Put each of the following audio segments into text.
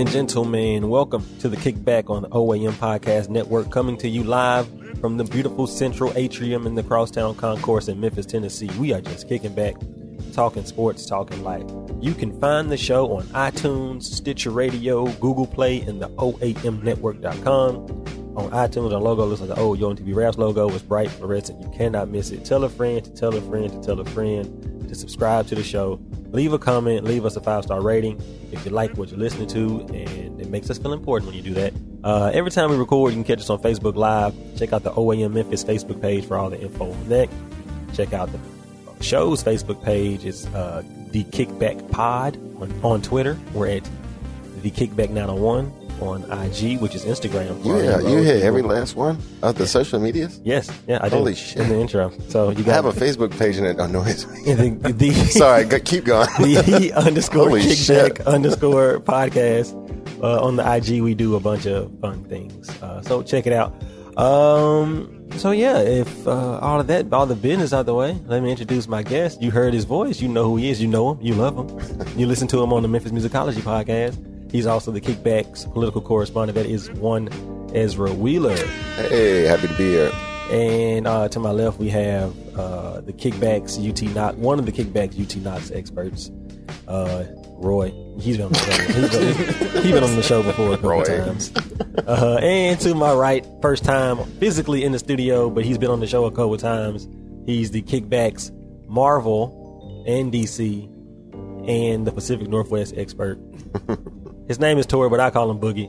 And gentlemen, welcome to the Kickback on the OAM Podcast Network, coming to you live from the beautiful Central Atrium in the Crosstown Concourse in Memphis, Tennessee. We are just kicking back, talking sports, talking life. You can find the show on iTunes, Stitcher Radio, Google Play, and the OAMnetwork.com. On iTunes, our logo looks like the old Yo MTV Raps logo. It's bright fluorescent. You cannot miss it. Tell a friend to tell a friend to tell a friend to subscribe to the show. Leave a comment, leave us a five star rating if you like what you're listening to, and it makes us feel important when you do that. Uh, every time we record, you can catch us on Facebook Live. Check out the OAM Memphis Facebook page for all the info on that. Check out the show's Facebook page. It's uh, the Kickback Pod on, on Twitter. We're at the Kickback 901 on IG, which is Instagram. Yeah, you hit every last one of the social medias. Yes, yeah, I do. Holy shit. In the intro. So you I have a Facebook page and it annoys me. the, the, Sorry, go, keep going. the underscore Holy kickback shit. underscore podcast. Uh, on the IG, we do a bunch of fun things. Uh, so check it out. Um, so yeah, if uh, all of that, all the business out the way, let me introduce my guest. You heard his voice. You know who he is. You know him. You love him. you listen to him on the Memphis Musicology podcast. He's also the Kickbacks political correspondent. That is one Ezra Wheeler. Hey, happy to be here. And uh, to my left, we have uh, the Kickbacks UT Knox, one of the Kickbacks UT Knox experts, uh, Roy. He's been on the show. He's been, he's been on the show before a couple Roy. times. Uh, and to my right, first time physically in the studio, but he's been on the show a couple times. He's the Kickbacks Marvel and DC and the Pacific Northwest expert. His name is Torry, but I call him Boogie.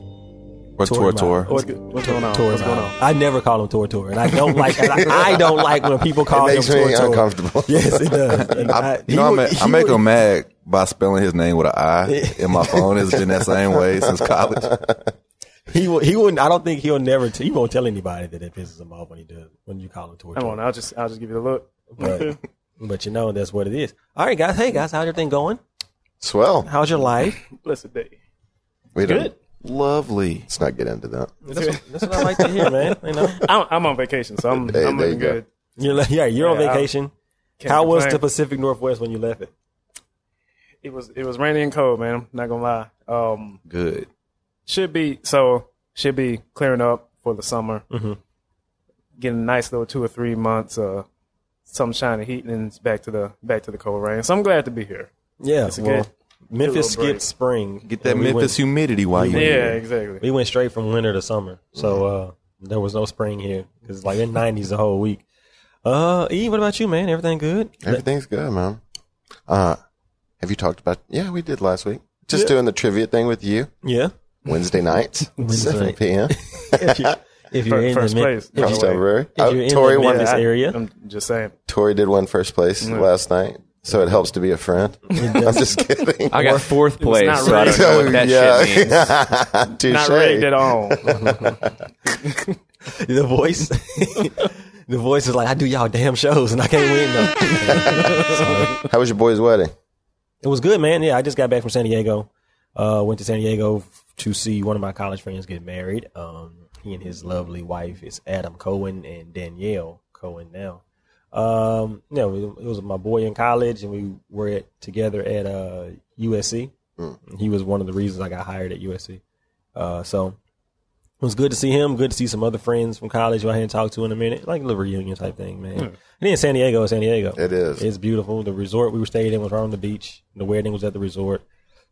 What's Tor Tor Tor? What's, What's going on? Tor What's going on? I never call him Tor Tor, and I don't like. I, I don't like when people call It makes him me Tor Tor. uncomfortable. Yes, it does. And I, I- you know, I, he would- I make would- him mad by spelling his name with an I in my phone. It's been that same way since college. He will, he wouldn't. I don't think he'll never. T- he won't tell anybody that it pisses him off when he does when you call him Tor Come on, I'll just I'll just give you the look. But, but you know that's what it is. All right, guys. Hey, guys, how's everything going? Swell. How's your life? Blessed day. We don't, Good. Lovely. Let's not get into that. That's what, that's what I like to hear, man. You know, I'm, I'm on vacation, so I'm Hey, I'm there you looking go. good. you're like, yeah, you're on Yeah, I- vacation. Can't How was complain. the Pacific Northwest when you left it? It was it was rainy and cold, man. I'm not gonna lie. Um, Good. should be so should be clearing up for the summer. Mhm. Getting a nice little two or three months, uh, sunshine and heat, and it's back to the back to the cold rain. So I'm glad to be here. Yeah, It's a well, good- Memphis little break. skipped spring. Get that and we Memphis went- humidity while you Yeah, here. Yeah, exactly. We went straight from winter to summer, so uh, there was no spring here because it's like in nineties the whole week. Uh, E, what about you, man? Everything good? Everything's good, man. Uh, have you talked about? Yeah, we did last week. Just doing the trivia thing with you Yeah. Wednesday nights, Wednesday seven night. p.m. If, you, if you're in First the Mem- place. if, you, Crosstown Brewery. if Oh, you're in Torry the won. Memphis I- area, I'm just saying. Torry did win first place last night, so it helps to be a friend. I'm just kidding. I got fourth place, not so I don't rigged. know what that shit means. Touche. Not rigged at all. the voice, the voice is like, I do y'all damn shows and I can't win though. How was your boy's wedding? It was good, man. Yeah, I just got back from San Diego. Uh, went to San Diego to see one of my college friends get married. Um, he and his lovely wife is Adam Cohen and Danielle Cohen now. Um, you know, it, it was my boy in college, and we were at, together at uh, USC. He was one of the reasons I got hired at USC. Uh, so it was good to see him. Good to see some other friends from college who I hadn't talked to in a minute, like a little reunion type thing, man. And then San Diego, is San Diego. It is. It's beautiful. The resort we were staying in was right on the beach. The wedding was at the resort.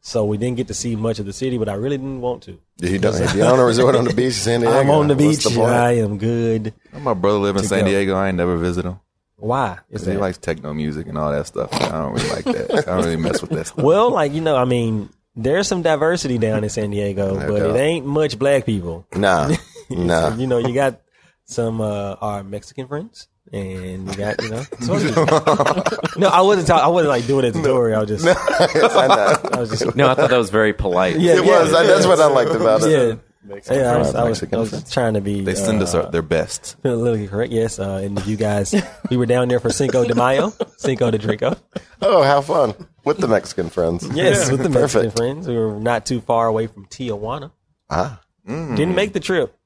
So we didn't get to see much of the city, but I really didn't want to. He doesn't. if you're on a resort on the beach in San Diego, I'm on the beach. the? I am good. My brother live in San go. Diego. I ain't never visit him. Why? Is Cause he likes techno music and all that stuff. I don't really like that. I don't really mess with that stuff. well, like you know, I mean, there's some diversity down in San Diego, but doubt. it ain't much black people. Nah, nah. you know, you got some uh, our Mexican friends and you got you know. no, I wasn't. Talk, I wasn't like doing it as a tutorial. I was just. I know. I was just. No, I thought that was very polite. Yeah, It yeah, was. That's what I liked about it. Yeah. Mexican Yeah, I was. I was, Mexican I was trying to be. They send us uh, our, their best. politically correct. Yes, uh, and you guys, we were down there for Cinco de Mayo, Cinco de Drinko. Oh, how fun with the Mexican friends. Yes, with the Mexican Perfect. friends. We were not too far away from Tijuana. Ah, Didn't make the trip,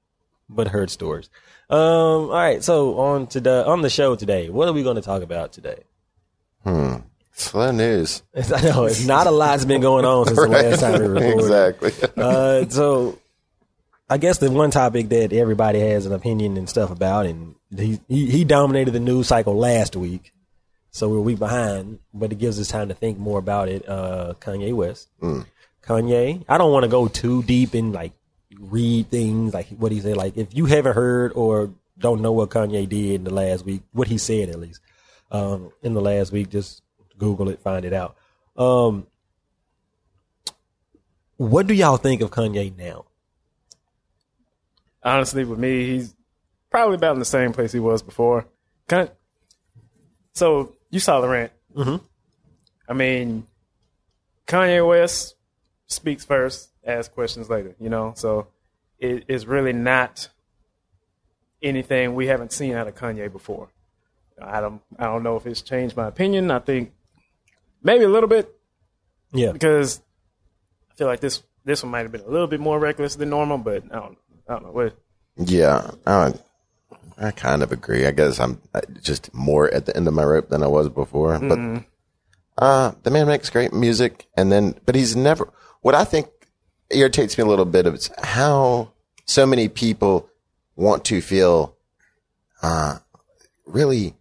but heard stories. Um, all right, so on to the on the show today, what are we going to talk about today? Hmm. slow news. I know it's not a lot's been going on since the last time we recorded. exactly. Uh, so I guess the one topic that everybody has an opinion and stuff about, and he he, he dominated the news cycle last week, so we're a week behind, but it gives us time to think more about it. Uh, Kanye West, Kanye. I don't want to go too deep and like read things like what he said. Like if you haven't heard or don't know what Kanye did in the last week, what he said at least um, in the last week, just Google it, find it out. Um, what do y'all think of Kanye now? Honestly, with me, he's probably about in the same place he was before. Kind of, so you saw the rant. Mhm. I mean, Kanye West speaks first, asks questions later. You know, so it is really not anything we haven't seen out of Kanye before. I don't, I don't know if it's changed my opinion. I think maybe a little bit Yeah, because I feel like this this one might have been a little bit more reckless than normal, but I don't, I don't know. What, Yeah, uh, I kind of agree. I guess I'm just more at the end of my rope than I was before. But uh, the man makes great music, and then but he's never. What I think irritates me a little bit is how so many people want to feel uh, really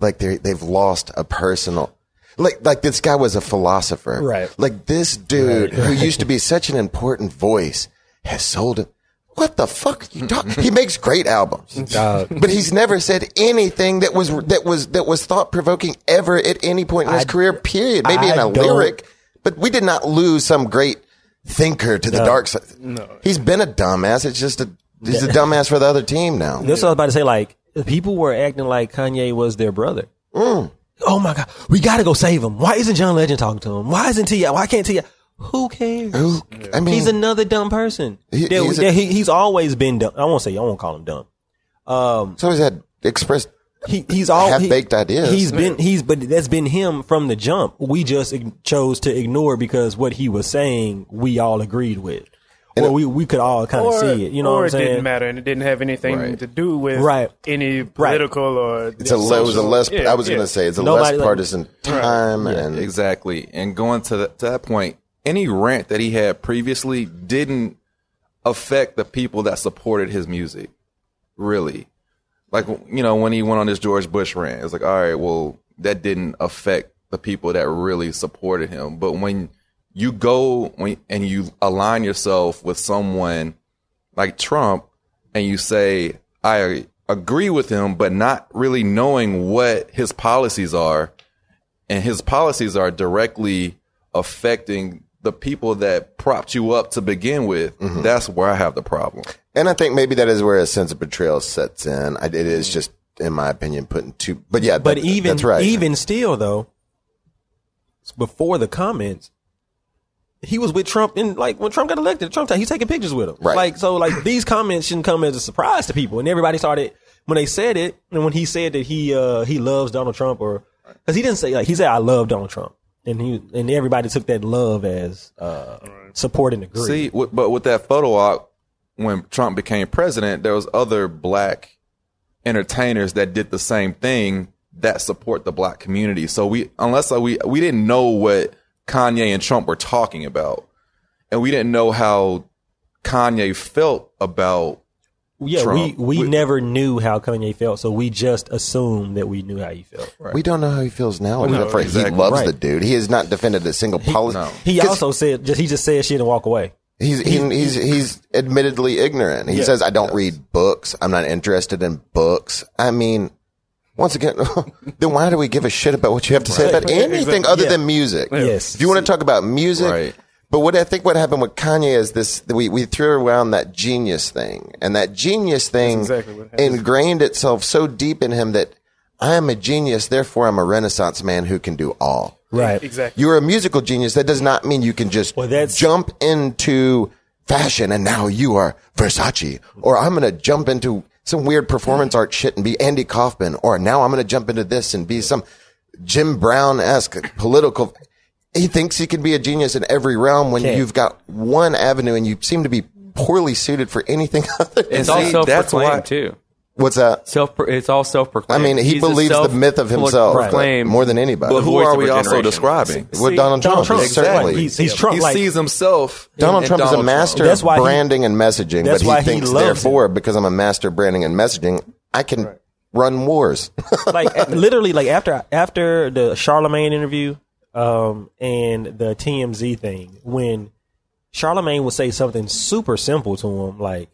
like they they've lost a personal. Like, like this guy was a philosopher, Right. Like this dude who used to be such an important voice has sold it. What the fuck are you talking? He makes great albums, Dog. but he's never said anything that was that was that was thought provoking ever at any point in his I- career. Period. Maybe I in a lyric, but we did not lose some great thinker to the dark side. No, he's been a dumbass. It's just a he's a dumbass for the other team now. that's what I was about to say. Like people were acting like Kanye was their brother. Mm. Oh my god, we got to go save him. Why isn't John Legend talking to him? Why isn't T.I.? Why can't T.I.? Who cares? Who? I mean, he's another dumb person. He- That- he's a- that he, he's always been dumb. I won't say. I won't call him dumb. Um, so he's had expressed. he, he's all Half-baked he- ideas. He's been he's but that's been him from the jump. We just ig- chose to ignore because what he was saying we all agreed with. Or we we could all kind of see it. You know or what I'm it saying? didn't matter, and it didn't have anything Right. to do with Right. any political or. It's a le- it was a less. Yeah, I was yeah. going to say it's a Nobody, less like- partisan time, and Exactly. And going to, the, to that point, any rant that he had previously didn't affect the people that supported his music. Really. Like, you know, when he went on this George Bush rant, it's like, all right, well, that didn't affect the people that really supported him. But when you go and you align yourself with someone like Trump and you say, I agree with him, but not really knowing what his policies are, and his policies are directly affecting the people that propped you up to begin with, that's where I have the problem. and I think maybe that is where a sense of betrayal sets in. I, it is just, in my opinion, putting too. But yeah, But that- even that's right. even still though, before the comments, he was with Trump and like when Trump got elected. Trump time he's taking pictures with him. Right. Like so, like these comments shouldn't come as a surprise to people. And everybody started when they said it, and when he said that he uh he loves Donald Trump, or because he didn't say like he said I love Donald Trump, and he and everybody took that love as uh support and agree. See, with, but with that photo op, when Trump became president, there was other black entertainers that did the same thing that support the black community. So we, unless we, we didn't know what Kanye and Trump were talking about, and we didn't know how Kanye felt about. Yeah, Trump. we we We- never knew how Kanye felt, so we just assumed that we knew how he felt. we don't know how he feels now. No, except for exactly. He loves Right. the dude. He has not defended a single policy. no. He 'Cause also said just he just said shit and walk away. He's he, he's he's admittedly ignorant. He Yeah. says, "I don't read books. I'm not interested in books." I mean, once again, then why do we give a shit about what you have to say about anything Exactly. other Yeah. than music? Yes. If you want to talk about music, Right. But what I think what happened with Kanye is this: we we threw around that genius thing, and that genius thing exactly ingrained itself so deep in him that I am a genius, therefore I'm a renaissance man who can do all. Right. Exactly. You're a musical genius. That does not mean you can just Well, that's- jump into fashion and now you are Versace. Or I'm going to jump into some weird performance art shit and be Andy Kaufman. Or now I'm going to jump into this and be some Jim Brown esque political. He thinks he can be a genius in every realm when Can't. you've got one avenue and you seem to be poorly suited for anything other. And It's all see, self that's why proclaimed too. What's that? Self. It's all self proclaimed. I mean, he believes the myth of himself Proclaimed more than anybody. But who are we also generation. describing? With Donald Trump, Donald Trump, certainly. right. He's, he's Trump. he like, sees himself. Donald in- Trump in is a Donald Trump. master That's of why he- branding and messaging, that's but why he he thinks loves therefore, because I'm a master of branding and messaging, I can run wars. like literally like after after the Charlamagne interview um and the TMZ thing when Charlamagne would say something super simple to him like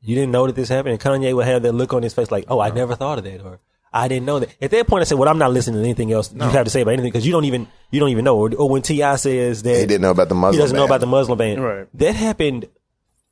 you didn't know that this happened and Kanye would have that look on his face like oh I never thought of that or I didn't know that at that point I said well I'm not listening to anything else you have to say about anything because you don't even you don't even know or, or when T.I. says that he didn't know about the Muslim. he doesn't know about the Muslim ban Right. that happened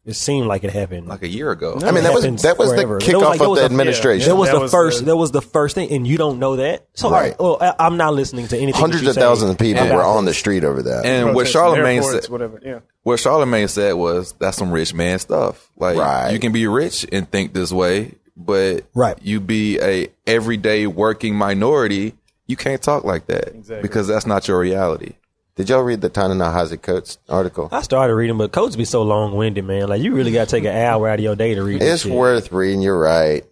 it seemed like it happened like a year ago. I mean, that was that was forever. the That was kickoff like- of the the- administration. That was That the was first. the- that was the first thing, and you don't know that. So, Right. well, I, I'm not listening to anything. Hundreds that you of thousands of people were on the street over that. and what Charlamagne said, whatever. Yeah. what Charlamagne said was that's some rich man stuff. Like Right. you can be rich and think this way, but Right. you be a everyday working minority, you can't talk like that Exactly. because that's not your reality. Did y'all read the Ta-Nehisi Coates article? I started reading, but Coates be so long winded, man. Like you really got to take an hour out of your day to read. It's worth reading. You're right,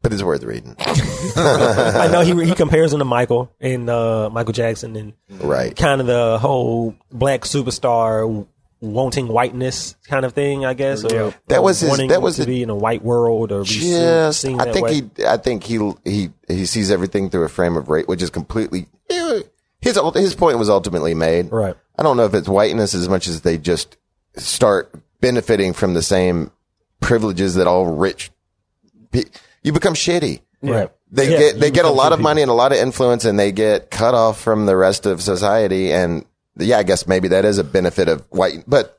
but it's worth reading. I know he he compares him to Michael and uh, Michael Jackson and Right. kind of the whole black superstar wanting whiteness kind of thing, I guess. Or, That was his- that was to the- be in a white world or be seen- Just, seen I think way. he, I think he, he, he sees everything through a frame of rate, which is completely. His his point was ultimately made. Right. I don't know if it's whiteness as much as they just start benefiting from the same privileges that all rich. pe- You become shitty. right. They Yeah, get they get a lot shitty of money and a lot of influence, and they get cut off from the rest of society. And yeah, I guess maybe that is a benefit of white, but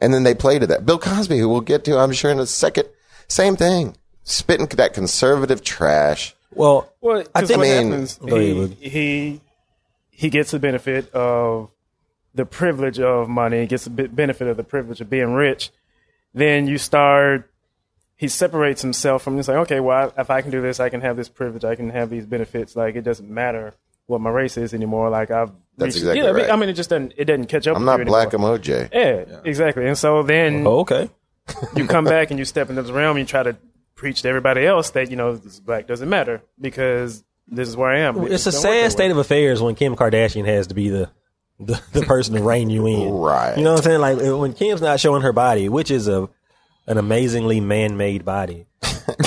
and then they play to that. Bill Cosby, who we'll get to, I'm sure in a second, same thing, spitting that conservative trash. Well, Well, I 'cause think what I mean- happens, he, he he gets the benefit of the privilege of money, gets the benefit of the privilege of being rich. Then you start. He separates himself from. He's like, okay, well, if I can do this, I can have this privilege, I can have these benefits. Like it doesn't matter what my race is anymore. Like I've. That's reached- exactly yeah, I mean- right. I mean, it just doesn't. It doesn't catch up. I'm with you not black, anymore. I'm OJ. Yeah, exactly. And so then oh, okay. you come back and you step into this realm and you try to preach to everybody else that you know this black doesn't matter because this is where I am. It's a It don't work sad state of affairs when Kim Kardashian has to be the the, the person to rein you in. Right. You know what I'm saying? Like when Kim's not showing her body, which is a an amazingly man made body.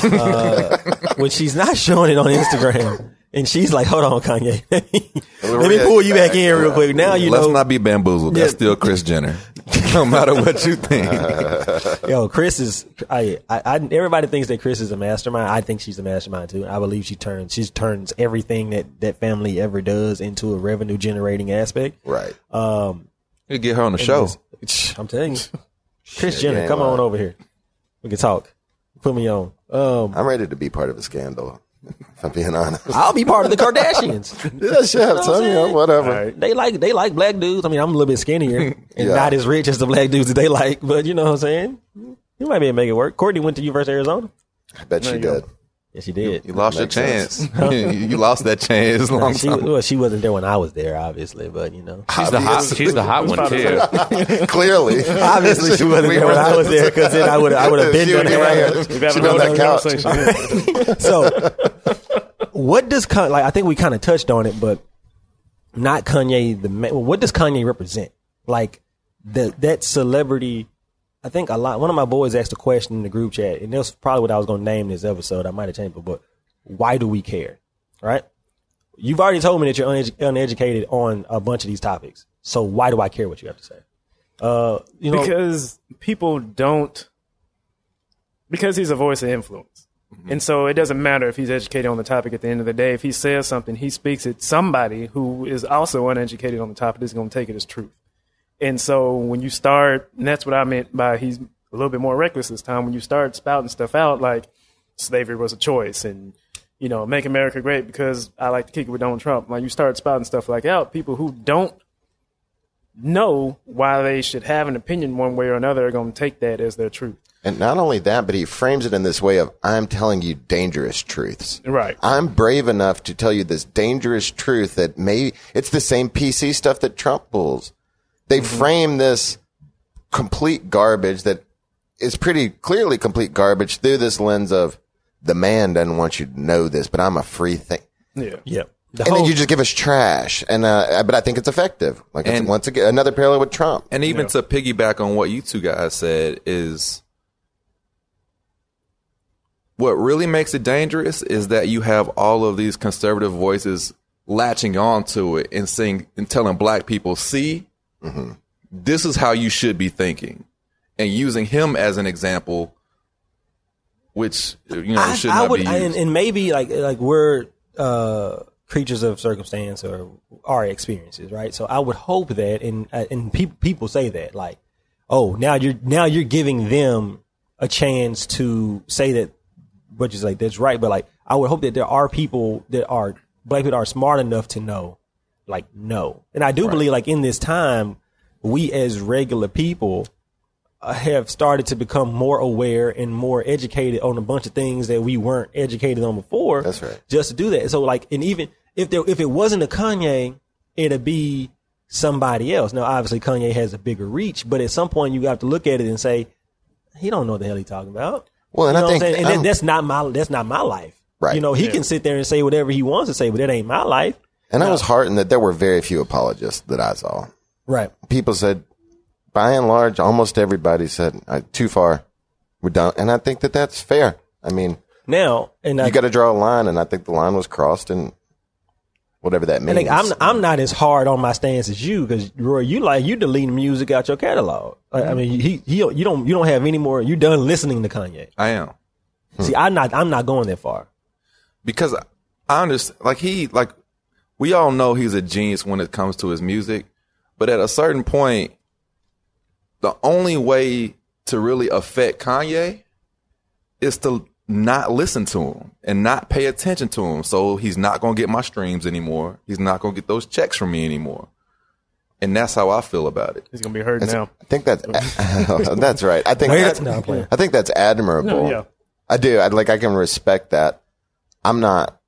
Uh, when she's not showing it on Instagram. And she's like, "Hold on, Kanye. Let me, pull you back in real quick. Now you Let's know, not be bamboozled. That's Yeah. still Kris Jenner. No matter what you think. yo, Kris is. I, I, I, everybody thinks that Kris is a mastermind. I think she's a mastermind too. I believe she turns, she turns everything that that family ever does into a revenue generating aspect. Right. Um, You get her on the show. I'm telling you, Kris Shit, Jenner, come on over here. We can talk. Put me on. Um, I'm ready to be part of a scandal. If I'm being honest. I'll be part of the Kardashians. yeah, sure. Tell me, uh, whatever. All right. they like they like black dudes. I mean, I'm a little bit skinnier and Yeah. not as rich as the black dudes that they like, but you know what I'm saying. You might be able to make it work. Kourtney went to University of Arizona. I bet she you go. Did. Yes, she did. You lost your Makes chance. you you lost that chance Nah, long she, time. well, she wasn't there when I was there, obviously, but you know, She's the hot. She's the hot one too. Clearly. obviously she wasn't there when I was there because then I would I would have been She done would be right here. She a been on whole that couch. conversation. So, what does Con- like I think we kind of touched on it, but not Kanye. The ma- what does Kanye represent? Like the that celebrity. I think a lot. One of my boys asked a question in the group chat, and that's probably what I was going to name this episode. I might have changed it, but why do we care? Right? You've already told me that you're unedu- uneducated on a bunch of these topics. So why do I care what you have to say? Uh, you know, because people don't because he's a voice of influence and so it doesn't matter if he's educated on the topic at the end of the day if he says something he speaks it somebody who is also uneducated on the topic is going to take it as truth and so when you start and that's what i meant by he's a little bit more reckless this time when you start spouting stuff out like slavery was a choice and you know, make America great because I like to kick it with Donald Trump. Like you start spouting stuff like out, people who don't know why they should have an opinion one way or another are going to take that as their truth. And not only that, but he frames it in this way of I'm telling you dangerous truths. Right. I'm brave enough to tell you this dangerous truth that maybe it's the same PC stuff that Trump pulls. They frame this complete garbage that is pretty clearly complete garbage through this lens of the man doesn't want you to know this, but I'm a free thing. Yeah. Yep. The And whole, then you just give us trash. And, uh, but I think it's effective. Like, it's, And- once again, another parallel with Trump. And even to piggyback on what you two guys said is what really makes it dangerous is that you have all of these conservative voices latching onto it and saying and telling black people, see, this is how you should be thinking. And using him as an example, which you know I, should I not would, be and, used. and maybe like like we're uh, creatures of circumstance or our experiences, right? So I would hope that, and uh, and people people say that like, oh, now you're now you're giving them a chance to say that, which is like that's right, but like I would hope that there are people that are black people are smart enough to know, like no, and I do believe like in this time, we as regular people uh, have started to become more aware and more educated on a bunch of things that we weren't educated on before. That's right. Just to do that. So like, and even if there, if it wasn't a Kanye, it'd be somebody else. Now, obviously Kanye has a bigger reach, but at some point you have to look at it and say, he don't know what the hell he's talking about. Well, and You know I what I'm think saying? And that, that's not my, that's not my life. Right. You know, he can sit there and say whatever he wants to say, but that ain't my life. And I was heartened that there were very few apologists that I saw. Right. People said, by and large, almost everybody said, "Uh, too far. We're done. And I think that that's fair. I mean, Now, and you got to draw a line, and I think the line was crossed, and whatever that I means. think I'm I'm not as hard on my stance as you because Roy, you like you deleting music out your catalog. Like, I mean, he, he you don't you don't have any more. You're done listening to Kanye? I am. See, I'm not I'm not going that far. because I understand. Like he, like we all know he's a genius when it comes to his music, but at a certain point, the only way to really affect Kanye is to not listen to him and not pay attention to him. So he's not going to get my streams anymore. He's not going to get those checks from me anymore. And that's how I feel about it. He's gonna be hurting now. I think that's that's right. I think that's, no, I think that's admirable. No, yeah. I do. I like. I can respect that. I'm not.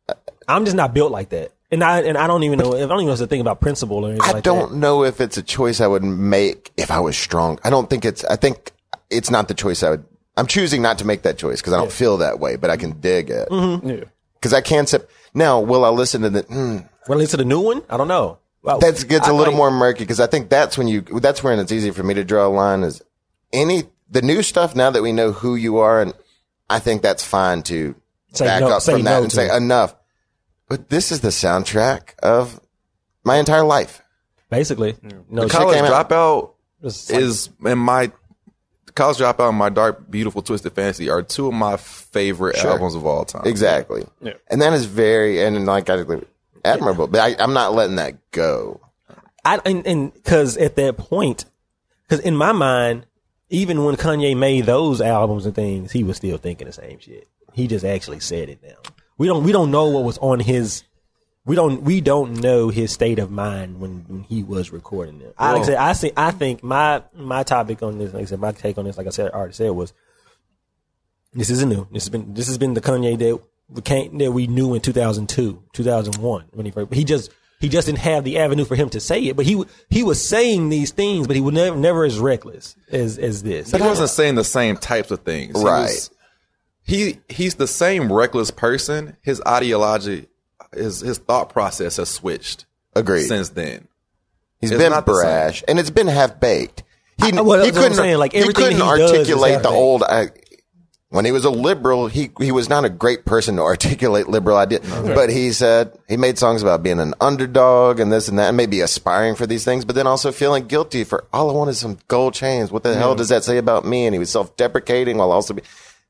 I'm just not built like that, and I and I don't even know. If I don't even know what to think about principle or anything I like don't that. know if it's a choice I would make if I was strong. I don't think it's. I think it's not the choice I would. I'm choosing not to make that choice because I don't feel that way, but I can dig it Mm-hmm. Yeah. because I can't. Sip. Now, will I listen to the? Hmm, Well, into the new one, I don't know. Well, that gets I- a little like- more murky because I think that's when you. That's when it's easy for me to draw a line. Is any the new stuff now that we know who you are, and I think that's fine to Say back no- up say from that and say it. enough. But this is the soundtrack of my entire life. basically. No, The college came dropout It's like- is in my college dropout and my dark, beautiful, twisted fantasy are two of my favorite Sure. albums of all time. Exactly. Yeah. And that is very and like I admirable. But I, I'm not letting that go. I and and because at that point, because in my mind, even when Kanye made those albums and things, he was still thinking the same shit. He just actually said it now. We don't we don't know what was on his. We don't we don't know his state of mind when, when he was recording it. I, like I said, I think I think my my topic on this, like I said, my take on this, like I said, I already said was this isn't new. This has been this has been the Kanye that we came that we knew in 2002, 2001 when he first. He just he just didn't have the avenue for him to say it, but he he was saying these things, but he was never never as reckless as as this. He wasn't saying the same types of things. He Right. was- He he's the same reckless person. His ideology, his his thought process has switched. Agreed. Since then, He's It's been not the same. brash and it's been half baked. He, I- well, he that's what I'm couldn't saying, like, he everything couldn't he does is articulate the half-baked. old. I, when he was a liberal, he he was not a great person to articulate liberal ideas. But he said he made songs about being an underdog and this and that, and maybe aspiring for these things, but then also feeling guilty for all I want is some gold chains. What the hell does that say about me? And he was self-deprecating while also be,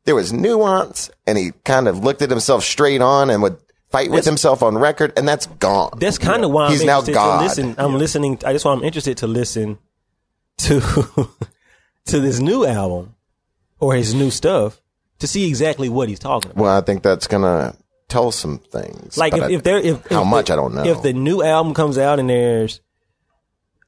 there was nuance, and he kind of looked at himself straight on and would fight with himself on record, and that's gone. That's kind of why He's I'm now interested God. listen. I'm listening. I just why I'm interested to listen to to this new album or his new stuff to see exactly what he's talking about. Well, I think that's gonna tell some things. Like if, I- if there if how if much the, I don't know. If the new album comes out and there's,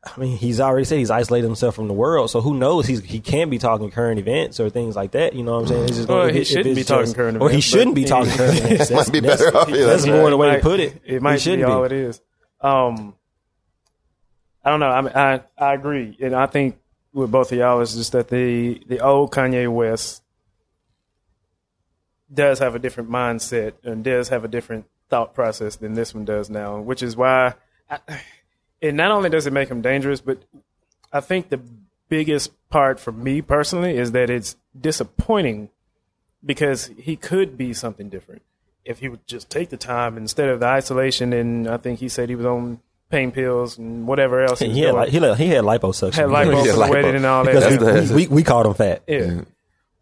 I mean, he's already said he's isolated himself from the world, so who knows? He's he can't be talking current events or things like that. You know what I'm saying? It's just Well, he shouldn't be talking just- current events, or he shouldn't be talking current events. Might be That's- better off, yeah, That's that's more the way to put it. It might be all it is. Um, I don't know. I mean, I I agree, and I think with both of y'all is just that the the old Kanye West does have a different mindset and does have a different thought process than this one does now, which is why. I, it not only does it make him dangerous, but I think the biggest part for me personally is that it's disappointing because he could be something different if he would just take the time instead of the isolation. And I think he said he was on pain pills and whatever else. He, He had, li- he, had, he had liposuction. had lipo Yeah, for the lipo. and all that. because That's we, we, we called him fat. yeah.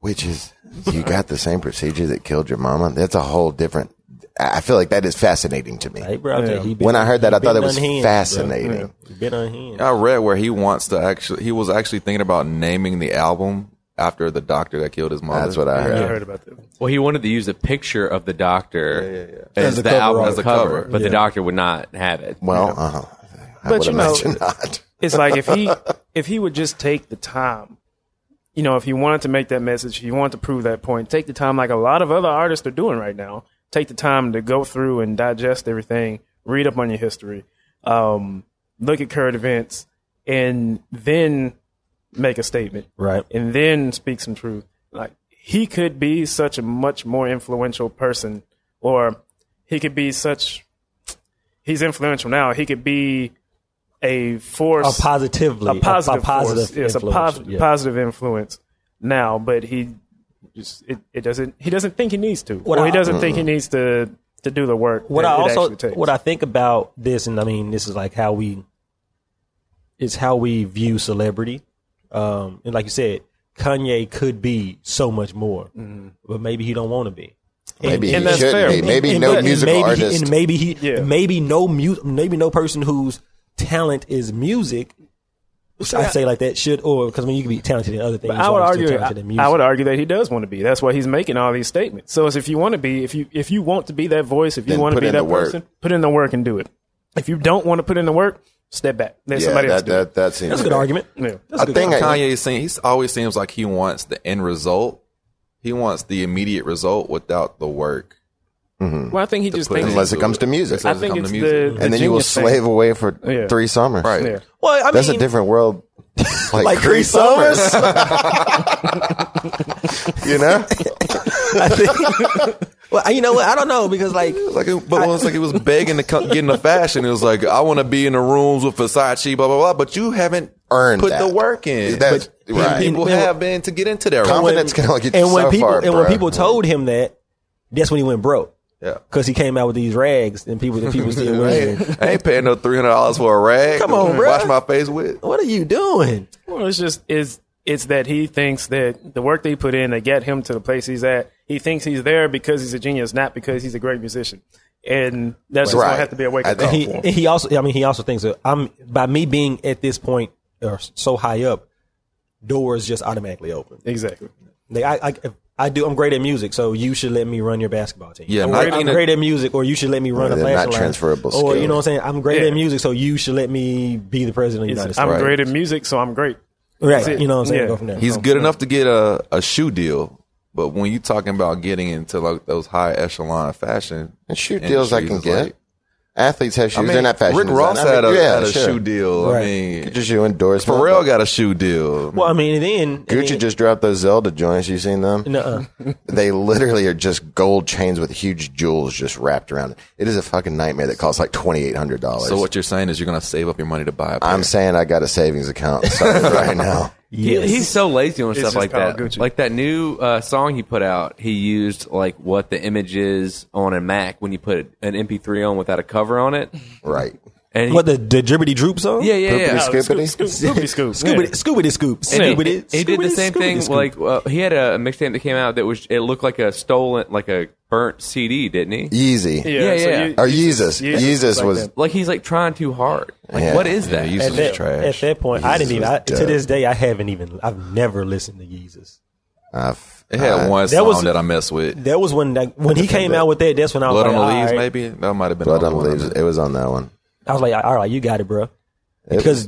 which is you got the same procedure that killed your mama. That's a whole different. I I feel like that is fascinating to me. Hey, bro, I tell you, he been- When I heard that, he I thought it was unhinged, fascinating. He been unhinged. I read where he wants to actually. He was actually thinking about naming the album after the doctor that killed his mom. That's what I Yeah, heard. I heard about that. Well, he wanted to use a picture of the doctor As as, the the, cover album as the cover, cover. but Yeah. the doctor would not have it. Well, uh, I But would you know- not. It's like if he if he would just take the time, you know, if he wanted to make that message, if he wanted to prove that point, take the time like a lot of other artists are doing right now. Take the time to go through and digest everything, read up on your history, um, look at current events, and then make a statement. Right. and then speak some truth. Like he could be such a much more influential person, or he could be such. He's influential now. He could be a A force, positively, a positive, a, positive, force. Yes, a pos- yeah. positive influence now. But he just it, it doesn't. He doesn't think he needs to, What or he doesn't think he needs to to do the work. what that I it also takes. what I think about this, and I mean, this is like how we, it's how we view celebrity. Um, and like you said, Kanye could be so much more, but maybe he don't want to be. Maybe and he that's should fair. be. Maybe and no maybe- musical maybe he- artist. and maybe he, Yeah. maybe no mu- maybe no person whose talent is music. I say like that should, or because I mean you can be talented in other things. I would argue. in I, music. I would argue that he does want to be. That's why he's making all these statements. So, it's if you want to be, if you if you want to be that voice, if you Then want to be that the work. person, put in the work and do it. If you don't want to put in the work, step back. Let yeah, somebody else that, that, that seems That's a good fair. argument. it. Yeah. That's I a good think argument. Kanye saying he always seems like he wants the end result. He wants the immediate result without the work. Mm-hmm. Well, I think he just put thinks. in- Unless it comes to music. I Unless it think it's to the, music. the and then you will genius thing. slave away for Yeah. three summers. Right. Yeah. Well, I mean, That's a different world. Like, Like three three summers. you know? I think, well, you know what? I don't know because like Like, it, but it was like he was begging to come, get into fashion. It was like, I want to be in the rooms with Versace, blah blah blah. But you haven't Earned put that. the work in. That's- but right. people And- have been to get into that. Confidence can only get you and when so people far, and when people told him that, that's when he went broke Yeah. because he came out with these rags and people that people still wearing. I ain't paying no three hundred dollars for a rag. Come on, to bruh. Wash my face with. What are you doing? Well, it's just is it's that he thinks that the work they put in to get him to the place he's at, he thinks he's there because he's a genius, not because he's a great musician. And that's just Right. gonna have to be a wake I up call He, for him. and he also, I mean, he also thinks that I'm by me being at this point or so high up, doors just automatically open. Exactly. Like I, I, if I do. I'm great at music, so you should let me run your basketball team. Yeah, I'm, not great, I'm a- great at music, or you should let me run They're a not fashion line. transferable Or you know what I'm saying? I'm great Yeah. at music, so you should let me be the president of the United States. I'm States. great at music, so I'm great. right? it. You know what I'm saying? Yeah. Go from there. He's good enough to get a, a shoe deal, but when you're talking about getting into like those high echelon fashion And shoe deals I can get. like- Athletes have shoes. I mean, They're not fashion Rick design. Ross I mean, had a, yeah, had a sure. shoe deal. Right. I mean, Get your shoe endorsement. Pharrell got a shoe deal. well, I mean, and then and Gucci then- just dropped those Zelda joints. You seen them? Nuh-uh. They literally are just gold chains with huge jewels just wrapped around it. It is a fucking nightmare that costs like twenty eight hundred dollars. so what you're saying is you're gonna save up your money to buy a pair. I'm saying I got a savings account right now. He- he's so lazy on It's stuff like that. Gucci. Like that new uh, song he put out, he used like what the image is on a Mac when you put an MP3 on without a cover on it. Right. And he, what the the dribbity droop song? yeah, yeah, yeah. Poopity Scoopity? Scoop, Scoopity Scoop. Scoobity, Scoobity Scoops. And he, Scoobity, he did the Scoobity, same Scoobity thing. Scoop. Like uh, he had a mixtape that came out that was it looked like a stolen, like a burnt CD, didn't he? Yeezy. Yeah, yeah. you- Or Yeezus- Yeezus. Yeezus like was that. Like he's like trying too hard. Like Yeah. what is yeah, that? Yeezus at is that, trash. at that point, I didn't even. I, to dope. this day, I haven't even. I've never listened to Yeezus. I've- It had I- one that was- that I messed with. That was when like, when he came out with that. That's when I was Blood like, on the Leaves, right. maybe that might have been Blood on the. Leaves. It was on that one. I was like, all right, you got it, bro. Because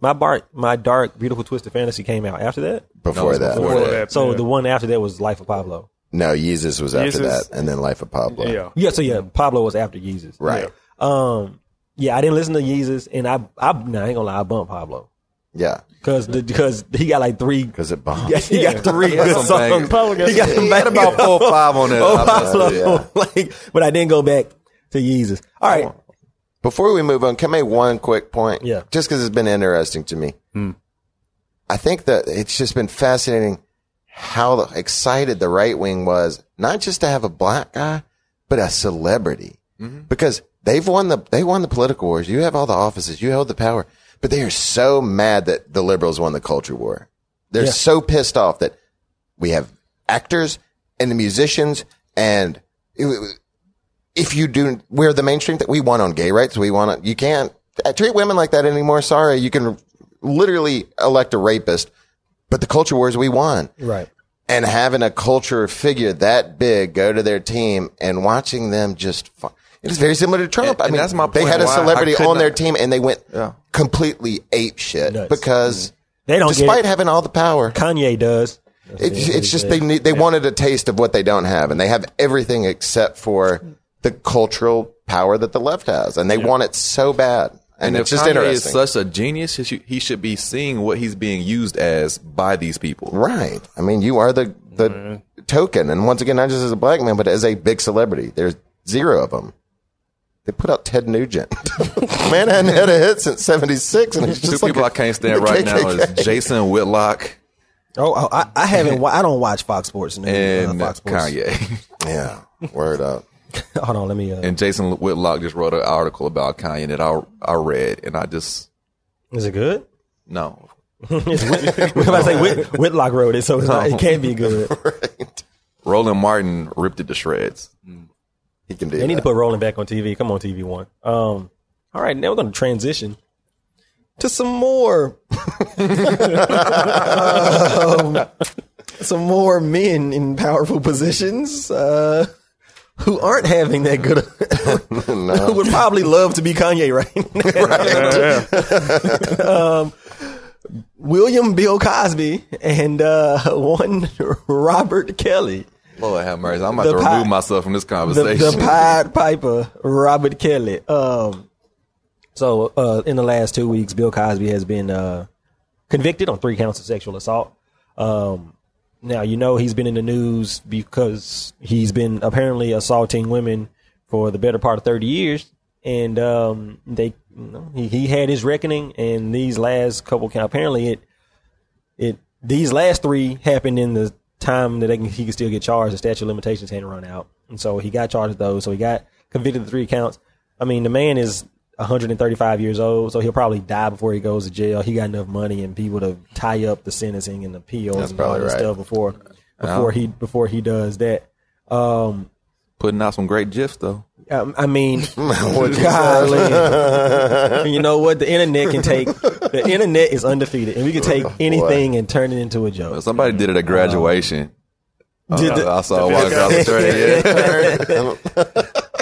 my bar, my dark, beautiful, twisted fantasy came out after that. Before it's that. before that. So yeah. the one after that was Life of Pablo. No, Yeezus was after Yeezus- that, and then Life of Pablo. Yeah. Yeah, so yeah, Pablo was after Yeezus. Right. Um, yeah, I didn't listen to Yeezus, and I, I, nah, I ain't gonna lie, I bumped Pablo Yeah. because because he got like three. Because it bombed. Yeah, he got three He had good some songs. bangers. Pablo got He got some- some He had about four or five on that. Oh, I Pablo, with. like, but I didn't go back to Yeezus. All right, Before we move on, can I make one quick point? Yeah. Just because it's been interesting to me. Hmm. I think that it's just been fascinating how excited the right wing was, not just to have a black guy, but a celebrity. Mm-hmm. Because they've won the, they won the political wars. You have all the offices. You held the power, but they are so mad that the liberals won the culture war. They're Yeah. so pissed off that we have actors and the musicians and it- if you do, we're the mainstream that we want on gay rights. We want to, you can't uh, treat women like that anymore. Sorry. You can literally elect a rapist, but the culture wars we won. right. And having a culture figure that big go to their team and watching them just, fu- it is very similar to Trump. And- I mean, that's my they had a celebrity could on their team and they went Yeah. completely ape shit Nuts. because They don't despite having all the power, Kanye does. it's, it's just they need, they wanted a taste of what they don't have, and they have everything except for the cultural power that the left has, and they want it so bad. And, And it's if just Kanye interesting, is such a genius, he should, he should be seeing what he's being used as by these people. right? I mean, you are the the token, and once again, not just as a black man, but as a big celebrity. There's zero of them. They put out Ted Nugent. man hadn't had a hit since '76, and it's Two just like people a- I can't stand the right now is Jason Whitlock Oh, oh, I, I haven't. wa- I don't watch Fox Sports no, and uh, Fox Sports. Kanye. Yeah, word up. Hold on, let me. Uh, And Jason Whitlock just wrote an article about Kanye that I I read, and I just is it good? no. It's Whit- We're about to say Whit, Whitlock wrote it, so it's not, it can't be good. Roland Martin ripped it to shreds. He can do They need to put Roland back on TV. Come on, TV One. Um, all right, now we're going to transition to some more, um, some more men in powerful positions uh, who aren't having that good. who would probably love to be Kanye right now. um, William Bill Cosby and uh, one Robert Kelly. Lord have mercy. I'm about The to remove myself from this the, conversation. the Pied Piper, Robert Kelly. Um, so uh, in the last two weeks, Bill Cosby has been uh, convicted on three counts of sexual assault. Um, now you know he's been in the news because he's been apparently assaulting women for the better part of thirty years, and um, they you know, he, he had his reckoning. And these last couple apparently it it these last three happened in the time that can, he could still get charged. The statute of limitations hadn't run out, and so he got charged with those. So he got convicted of three counts. I mean, the man is 135 years old, so he'll probably die before he goes to jail. He got enough money and people to tie up the sentencing and appeals That's and all this right. stuff before before he before he does that. Um, Putting out some great gifs though. um, I mean, golly, you know what? The internet can take. The internet is undefeated, and we can take anything and turn it into a joke. Somebody did it at graduation. Did Uh, the- I saw walk across the train.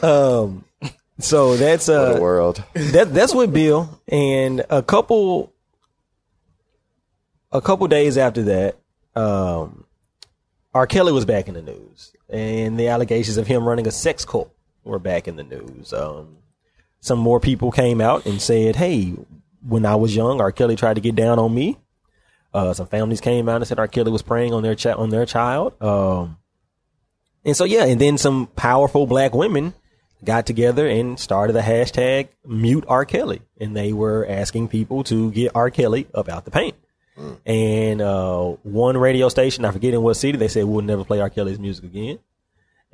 Yeah. So that's What uh, a world. that that's with Bill, and a couple a couple days after that, um, R. Kelly was back in the news, and the allegations of him running a sex cult were back in the news. Um, some more people came out and said, "Hey, when I was young, R. Kelly tried to get down on me." Uh, some families came out and said R. Kelly was preying on their chi- on their child. Um, and so yeah, and then some powerful black women got together and started the hashtag mute R. Kelly. And they were asking people to get R. Kelly up out the paint. And uh, one radio station, I forget in what city, they said we'll never play R. Kelly's music again.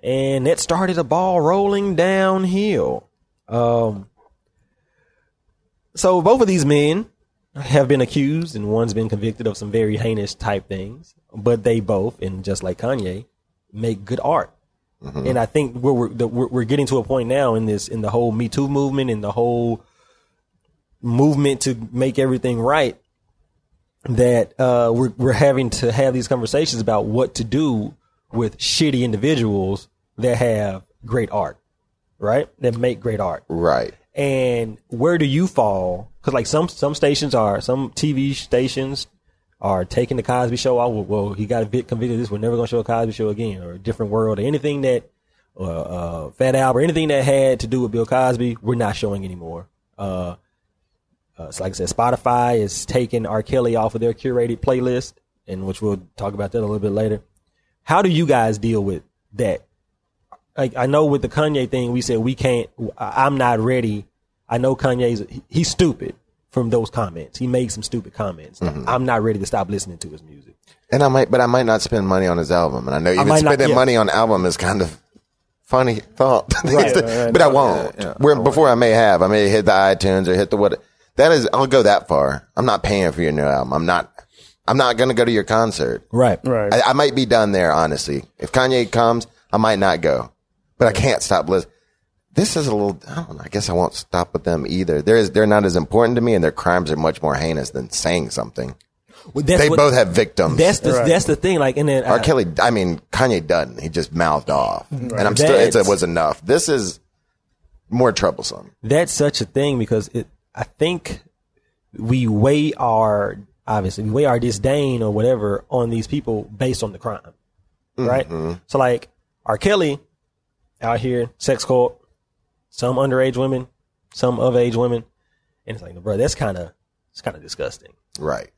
And that started a ball rolling downhill. Um, so both of these men have been accused and one's been convicted of some very heinous type things, but they both, and just like Kanye, make good art. And I think we're we're, the, we're we're getting to a point now in this in the whole Me Too movement and the whole movement to make everything right. that uh, we're we're having to have these conversations about what to do with shitty individuals that have great art, right? That make great art. Right. And where do you fall? Because like some some stations are, some TV stations are taking the Cosby Show out. Well, he got a bit convicted. of This we're never going to show a Cosby Show again, or a different world, or anything that uh, uh, Fat Albert, or anything that had to do with Bill Cosby, we're not showing anymore. Uh, uh, so like I said, Spotify is taking R. Kelly off of their curated playlist, and which we'll talk about that a little bit later. How do you guys deal with that? Like I know with the Kanye thing, we said we can't. I'm not ready. I know Kanye's he- he's stupid from those comments. He made some stupid comments. Mm-hmm. I'm not ready to stop listening to his music. And I might, but I might not spend money on his album. And I know even might not- spending yeah. money on album is kind of funny thought. Right. but I won't. Yeah, yeah. Where before I may have, I may hit the iTunes or hit the what. That is, I'll go that far. I'm not paying for your new album. I'm not. I'm not going to go to your concert. Right. Right. I, I might be done there, honestly. If Kanye comes, I might not go, but I can't stop listening. This is a little. I don't know. I guess I won't stop with them either. They're they're not as important to me, and their crimes are much more heinous than saying something. Well, that's They what- both have victims. That's the Right. that's the thing. Like, and then R. I- Kelly, I mean, Kanye doesn't. He just mouthed off. And I'm still, it's, it was enough. This is more troublesome. that's such a thing because it I think we weigh our obviously we weigh our disdain or whatever on these people based on the crime. Right? Mm-hmm. So like R. Kelly out here, sex cult, some underage women, some of age women. And it's like, bro, that's kinda it's kinda disgusting. Right.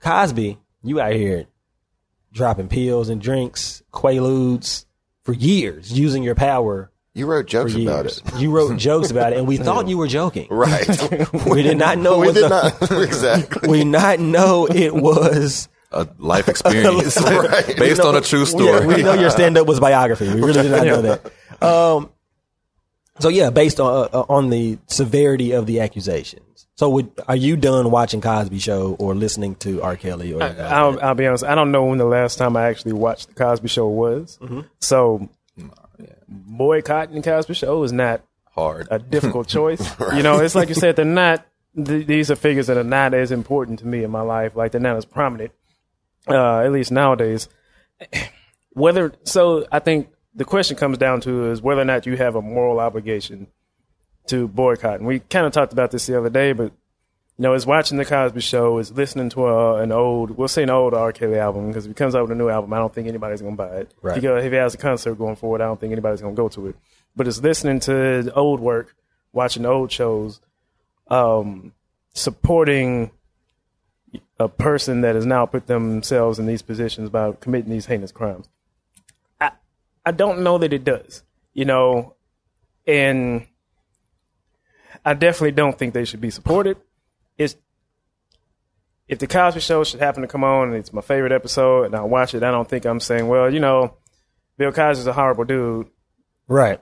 Cosby, you out here dropping pills and drinks, quaaludes for years, using your power You wrote jokes about it. You wrote jokes about it, and we thought you were joking. Right. We did not know. we it was did a- not. exactly. We did not know it was A life experience Right. based on a true story. Yeah, we know your stand up was biography. We really did not know that. Um, so yeah, based on uh, on the severity of the accusations. So would, are you done watching Cosby Show or listening to R. Kelly? Or I'll, I'll be honest. I don't know when the last time I actually watched the Cosby Show was. Mm-hmm. So boycotting the Cosby Show is not Hard. a difficult choice. You know, it's like you said, they're not. Th- these are figures that are not as important to me in my life. Like they're not as prominent, uh, at least nowadays. Whether so, I think the question comes down to is whether or not you have a moral obligation to boycott. And we kind of talked about this the other day, but you know, is watching the Cosby Show, is listening to a, an old, we'll say an old R. Kelly album, because if he comes out with a new album, I don't think anybody's going to buy it. Right. If, he go, if he has a concert going forward, I don't think anybody's going to go to it. But it's listening to old work, watching old shows, um, supporting a person that has now put themselves in these positions by committing these heinous crimes. I, don't know that it does, you know, and I definitely don't think they should be supported. It's if the Cosby Show should happen to come on and it's my favorite episode and I watch it, I don't think I'm saying, well, you know, Bill Cosby's a horrible dude, right.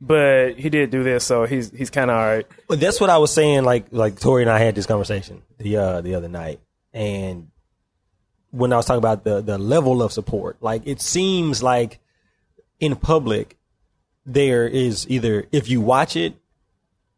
but he did do this, so he's he's kind of all right. But that's what I was saying. Like like Torry and I had this conversation the uh, the other night, and when I was talking about the the level of support, like it seems like in public there is either if you watch it,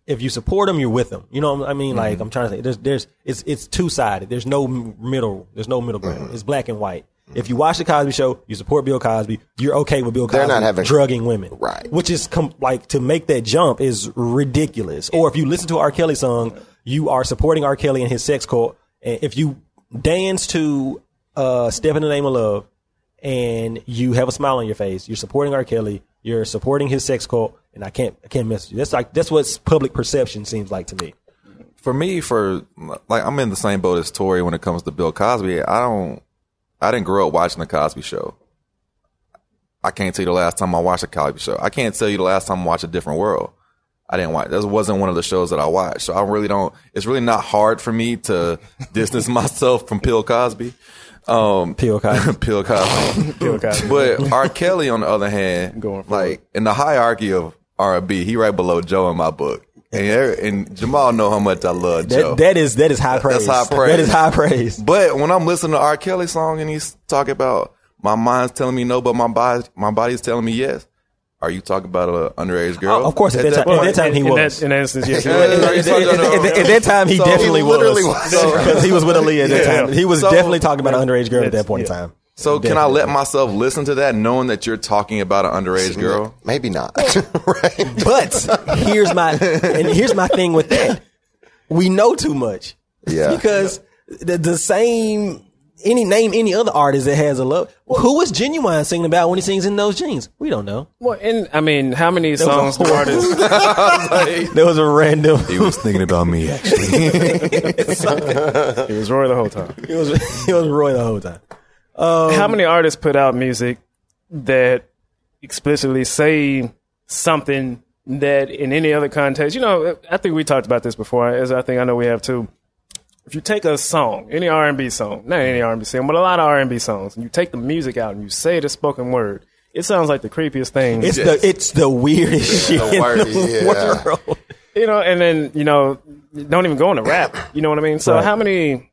if you support them, you're with them. You know what I mean? Like mm-hmm. I'm trying to say, there's there's it's it's two sided. There's no middle. There's no middle ground. Mm-hmm. It's black and white. Mm-hmm. If you watch the Cosby Show, you support Bill Cosby. You're okay with Bill Cosby They're not having- drugging women, Right. Which is com- like to make that jump is ridiculous. Or if you listen to R. Kelly song, you are supporting R. Kelly and his sex cult. And if you dance to uh, "Step in the Name of Love" and you have a smile on your face, you're supporting R. Kelly. You're supporting his sex cult, and I can't I can't with you. That's like that's what public perception seems like to me. for me, for like, I'm in the same boat as Torry when it comes to Bill Cosby. I don't, I didn't grow up watching the Cosby Show. I can't tell you the last time I watched the Cosby Show. I can't tell you the last time I watched A Different World. I didn't watch. That wasn't one of the shows that I watched. So I really don't. It's really not hard for me to distance myself from Bill Cosby. Um, Bill Cosby. Bill Cosby. Bill Cosby. But R. Kelly, on the other hand, Going forward. like in the hierarchy of R&B, he right below Joe in my book. And, and Jamal know how much I love Joe. That, that is that is high praise. That's high praise. That is high praise. But when I'm listening to R. Kelly song and he's talking about my mind's telling me no, but my body my body's telling me yes, Are you talking about an underage girl? Oh, of course, at that time- at that time he in was. That, in that instance, yes. Yeah, yeah, yeah. at, at- at- at that time, he So he definitely literally was. was. Because he was with Aaliyah at that Yeah. time. He was So- definitely talking about an underage girl at that point in time. So can I let myself listen to that, knowing that you're talking about an underage girl? Maybe not. right. But here's my and here's my thing with that. We know too much. Yeah. Because the, the same any name any other artist that has a love. Who is Ginuwine singing about when he sings in those jeans? We don't know. Well, and I mean, how many was a songs do horrible- artists? There was a random. He was thinking about me, actually. It was Roy the whole time. It was it was Roy the whole time. Um, how many artists put out music that explicitly say something that in any other context, you know, I think we talked about this before, as I think I know we have too. If you take a song, any R and B song, not any R and B song, but a lot of R and B songs, and you take the music out and you say the spoken word, it sounds like the creepiest thing. It's Yes. the it's the weirdest shit in the yeah. world. you know, and then you know, don't even go into rap. You know what I mean? So Right. how many,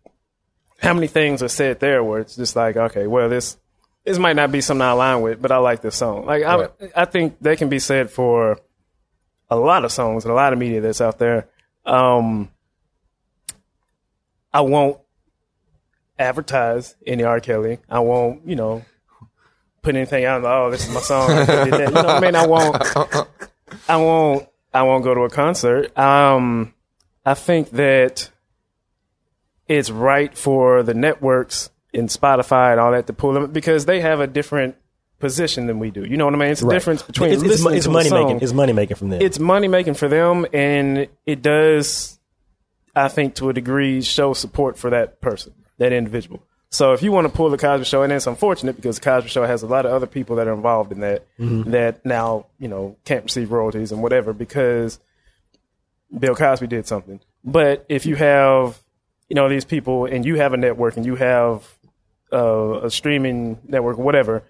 how many things are said there where it's just like, okay, well, this this might not be something I align with, but I like this song. Like I, I think they can be said for a lot of songs and a lot of media that's out there. Um, I won't advertise any R. Kelly. I won't, you know, put anything out. Oh, this is my song. I did that. You know what I mean? I won't. I won't. I won't go to a concert. Um, I think that it's right for the networks and Spotify and all that to pull them because they have a different position than we do. You know what I mean? It's a difference between it's, it's, it's money making. It's money making from them. It's money making for them, and it does, I think, to a degree, show support for that person, that individual. So if you want to pull the Cosby Show, and it's unfortunate because the Cosby Show has a lot of other people that are involved in that that now you know can't receive royalties and whatever because Bill Cosby did something. But if you have you know these people and you have a network and you have uh, a streaming network, whatever.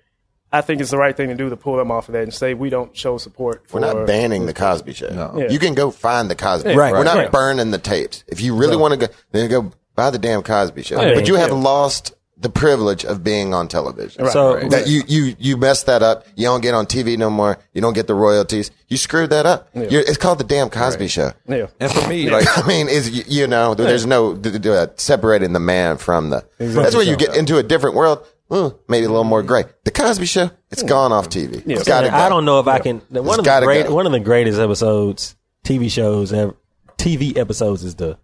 I think it's the right thing to do to pull them off of that and say we don't show support for We're not banning the Cosby Show. Yeah. You can go find the Cosby. Right, We're not right. burning the tapes. If you really want to go, then go buy the damn Cosby Show. Yeah, but you have yeah. lost the privilege of being on television. so That you you you messed that up. You don't get on TV no more. You don't get the royalties. You screwed that up. You're, it's called the damn Cosby Show. Yeah. and for me, like I mean, is you, you know, there's no d- d- uh, separating the man from the. That's where you get into a different world. Ooh, maybe a little more gray. The Cosby Show, it's gone off TV. It's got to go. I don't know if I can. One It's of the gotta great, go. one of the greatest episodes, TV shows, ever, TV episodes is the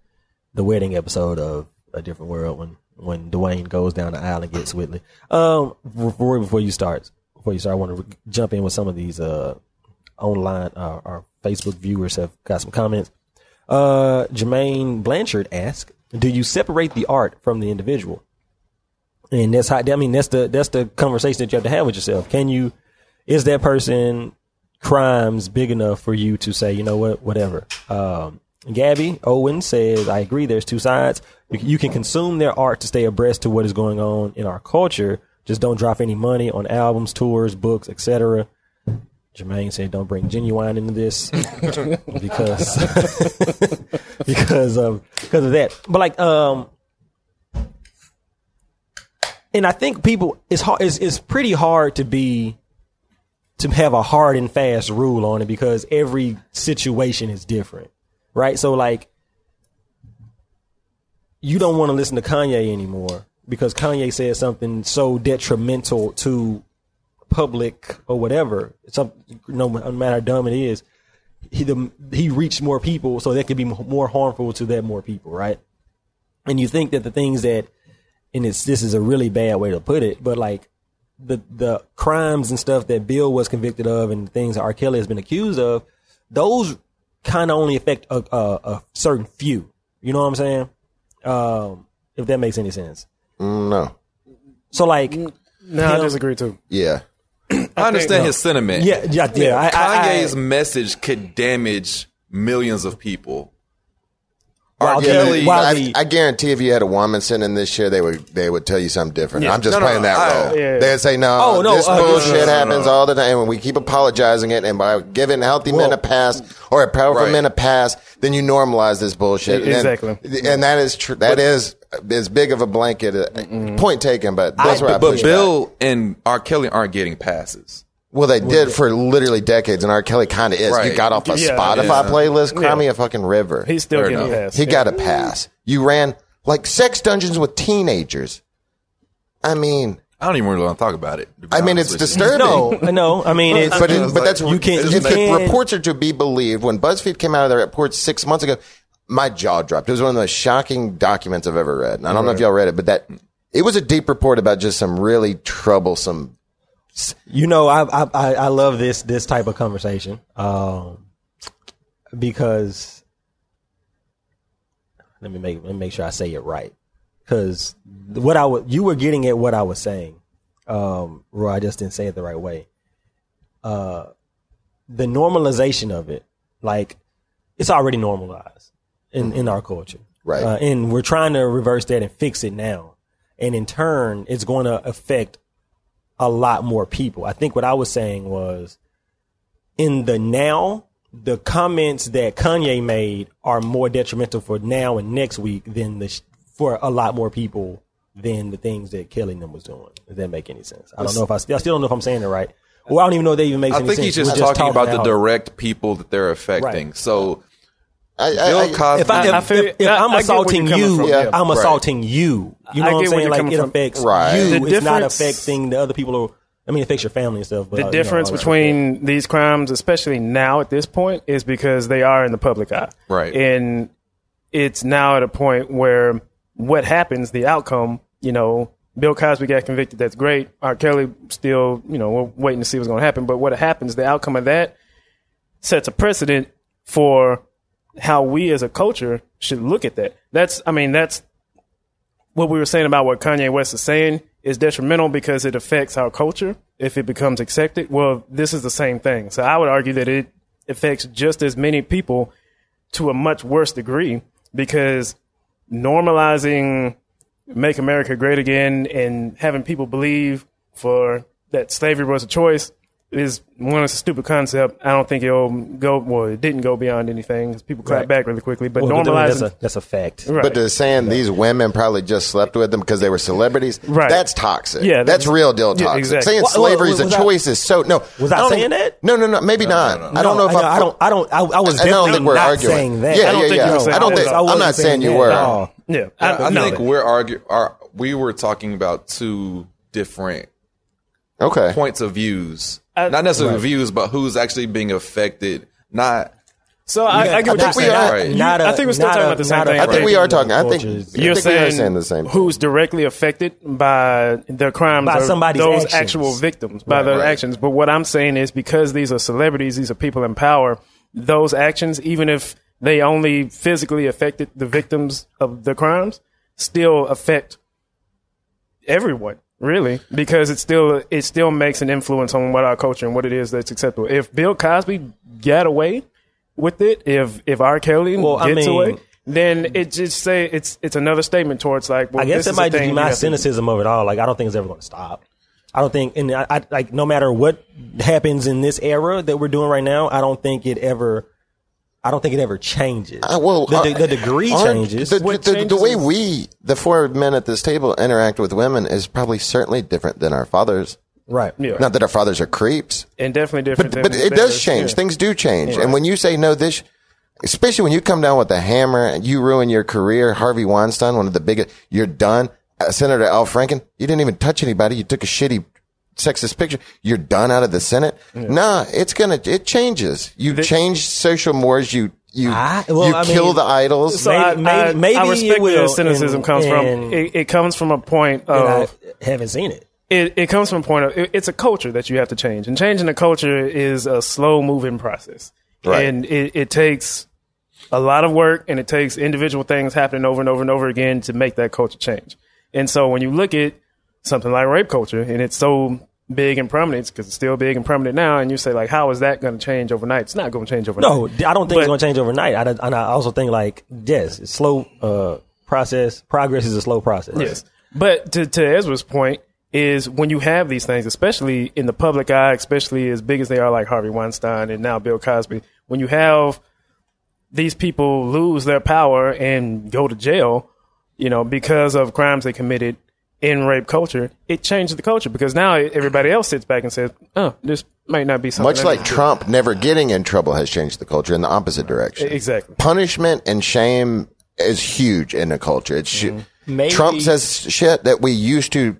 the wedding episode of A Different World when when Dwayne goes down the aisle and gets Whitley. Um, before before you start, before you start, I want to jump in with some of these uh online uh, our Facebook viewers have got some comments. Uh, Jermaine Blanchard asks, "Do you separate the art from the individual?" And that's how I mean that's the that's the conversation that you have to have with yourself. Can you is that person crimes big enough for you to say, you know what, whatever? Um, Gabby Owen says, I agree. There's two sides. You, can consume their art to stay abreast to what is going on in our culture. Just don't drop any money on albums, tours, books, etc. Jermaine said, "Don't bring Ginuwine into this because because of because of that." But like, um, and I think people it's hard. It's, it's pretty hard to be to have a hard and fast rule on it because every situation is different, right? So like, you don't want to listen to Kanye anymore because Kanye said something so detrimental to public or whatever. Some no matter how dumb it is, he the, he reached more people, so that could be more harmful to that more people, right? And you think that the things that, and it's this is a really bad way to put it, but like the the crimes and stuff that Bill was convicted of and things that R. Kelly has been accused of, those kind of only affect a, a, a certain few. You know what I'm saying? Um, if that makes any sense. Mm, no. So like, No, I disagree too. Yeah. I understand his sentiment. yeah, yeah, yeah. I, I, I, Kanye's message could damage millions of people. I, I guarantee if you had a woman sitting this year, they would they would tell you something different. Yeah. I'm just No, no, playing that I- role. yeah. They'd say, "No, Oh, no, this uh, bullshit no, no, no, happens all the time, and we keep apologizing it, and by giving healthy men a pass or a powerful Right. men a pass, then you normalize this bullshit." And- Exactly. and, that is true. That is as big of a blanket. uh, Point taken, but that's where I but Bill and R. Kelly aren't getting passes. Well, they did for literally decades, and R. Kelly kind of is. You Right. got off a Yeah, Spotify yeah. playlist, cry Yeah. me a fucking river. He's still Fair getting enough. past. he Yeah. got a pass. You ran like sex dungeons with teenagers. I mean, I don't even really want to talk about it. to be I mean, honest it's with you. disturbing. No, no. I mean, it's, But, it, but that's you can't. If You the can't. reports are to be believed, when BuzzFeed came out of their reports six months ago, my jaw dropped. It was one of the most shocking documents I've ever read. And I don't know if y'all read it, but that it was a deep report about just some really troublesome. You know, I I I love this this type of conversation um, because let me make let me make sure I say it right because what I was you were getting at what I was saying, um, Roy. I just didn't say it the right way. Uh, the normalization of it, like it's already normalized in in our culture, Right. Uh, and we're trying to reverse that and fix it now, and in turn, it's going to affect a lot more people. I think what I was saying was in the now, the comments that Kanye made are more detrimental for now and next week than the sh- for a lot more people than the things that Kelly them was doing. Does that make any sense? I don't know if I, still- I still don't know if I'm saying it right. Well, I don't even know if that even makes I any sense. I think he's just We're talking about the direct people that they're affecting. Right. So I, I, Bill Cosby. If, I, if, I feel- if, if I- I'm I get where assaulting you're coming you, from, yeah. I'm Right. assaulting you. You know I what I'm get where saying? you're Like coming it from. affects Right. you. The it's not difference- affecting the other people who. I mean, it affects your family and stuff. But The uh, you know, difference all that between these crimes, especially now at this point, is because they are in the public eye. Right. And it's now at a point where what happens, the outcome, you know, Bill Cosby got convicted. That's great. R. Kelly still, you know, we're waiting to see what's going to happen. But what happens, the outcome of that sets a precedent for how we as a culture should look at that. That's, I mean, that's what we were saying about what Kanye West is saying is detrimental because it affects our culture if it becomes accepted. Well, this is the same thing. So I would argue that it affects just as many people to a much worse degree because normalizing make America great again and having people believe for that slavery was a choice is one it's a stupid concept. I don't think it'll go well. It didn't go beyond anything. 'cause People clap Right. back really quickly, but Well, normalizing that's a, that's a fact. right. But they're saying these women probably just slept with them because they were celebrities. Right. That's toxic. Yeah, that's, that's- real deal yeah, toxic. exactly. Saying Well, slavery well, is a was I- choice is so no. Was I don't saying think- that? No, no, no. Maybe not. I don't know if I, I. I don't. I don't. I, I was I don't definitely think we're not arguing. saying that. Yeah, I don't yeah, think yeah. you were saying I don't that. think. I I'm not saying you that were. at all. yeah, I, I no. think we're arguing. Are we were talking about two different Okay. points of views, I- not necessarily views, but who's actually being affected. Not So I, I get I think we saying. are- Right. You- a- I think we're still talking a- about the same thing. I think right? we are talking. I think. You're think we saying, are saying the same. thing. who's directly affected by the crimes By of somebody's those actions. actual victims by Right, their right. actions. But what I'm saying is because these are celebrities, these are people in power. Those actions, even if they only physically affected the victims of the crimes, still affect everyone. Really, because it still it still makes an influence on what our culture and what it is that's acceptable. If Bill Cosby got away with it, if if R. Kelly Well, I gets mean- away, then it just say it's it's another statement towards like. Well, I guess is might just be my cynicism of it all. Like I don't think it's ever going to stop. I don't think, and I, I like no matter what happens in this era that we're doing right now, I don't think it ever. I don't think it ever changes. Uh, well, the, uh, the, the degree changes. The, What the- the way we, the four men at this table, interact with women is probably certainly different than our fathers. right. Yeah. Not that our fathers are creeps, and definitely different. but than but it does change. Yeah. Things do change. And when you say no, this, especially when you come down with a hammer and you ruin your career, Harvey Weinstein, one of the biggest, you're done. Uh, Senator Al Franken, you didn't even touch anybody. You took a shitty sexist picture. You're done out of the Senate. Nah, it's gonna, it changes. You change social mores. You, you, Ah, well, you I kill mean- the idols. So I, Maybe- maybe- I, maybe I respect where will, your cynicism and- comes from. It, it comes from a point And I of haven't seen it. it, it comes from a point of it, it's a culture that you have to change, and changing the culture is a slow moving process, Right. and it, it takes a lot of work, and it takes individual things happening over and over and over again to make that culture change. And so when you look at something like rape culture, and it's so big and prominent because it's still big and prominent now, and you say like, how is that going to change overnight? It's not going to change overnight. No, I don't think it's going to change overnight. I, and I also think like yes, it's slow uh, process. Progress is a slow process. Yes. But to, to Ezra's point is when you have these things, especially in the public eye, especially as big as they are like Harvey Weinstein and now Bill Cosby, when you have these people lose their power and go to jail, you know, because of crimes they committed, in rape culture, it changed the culture because now everybody else sits back and says, "Oh, this might not be something." Much like need do." Trump never getting in trouble has changed the culture in the opposite direction. exactly. Punishment and shame is huge in the culture. It's sh- mm-hmm. Maybe- Trump says shit that we used to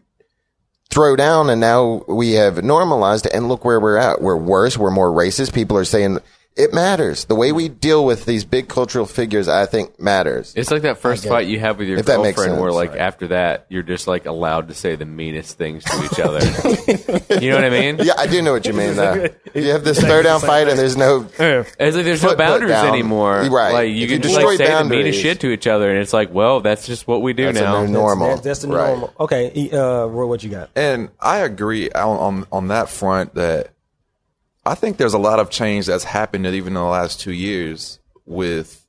throw down and now we have normalized it and look where we're at. We're worse. We're more racist. People are saying it matters. The way we deal with these big cultural figures, I think matters. It's like that first fight you have with your If that makes girlfriend, where sense. like after that, you're just like allowed to say the meanest things to each other. you know what I mean? Yeah, I do know what you mean. Though. You have this throw down fight and there's no Yeah. It's like there's no put boundaries down. anymore. Right. Like you If you can just destroy like say the boundaries- meanest shit to each other, and it's like, well, that's just what we do That's a now. new normal. That's, that's the new Right. normal. Okay, E- uh, Roy, what you got? And I agree on, on on that front that I think there's a lot of change that's happened even in the last two years with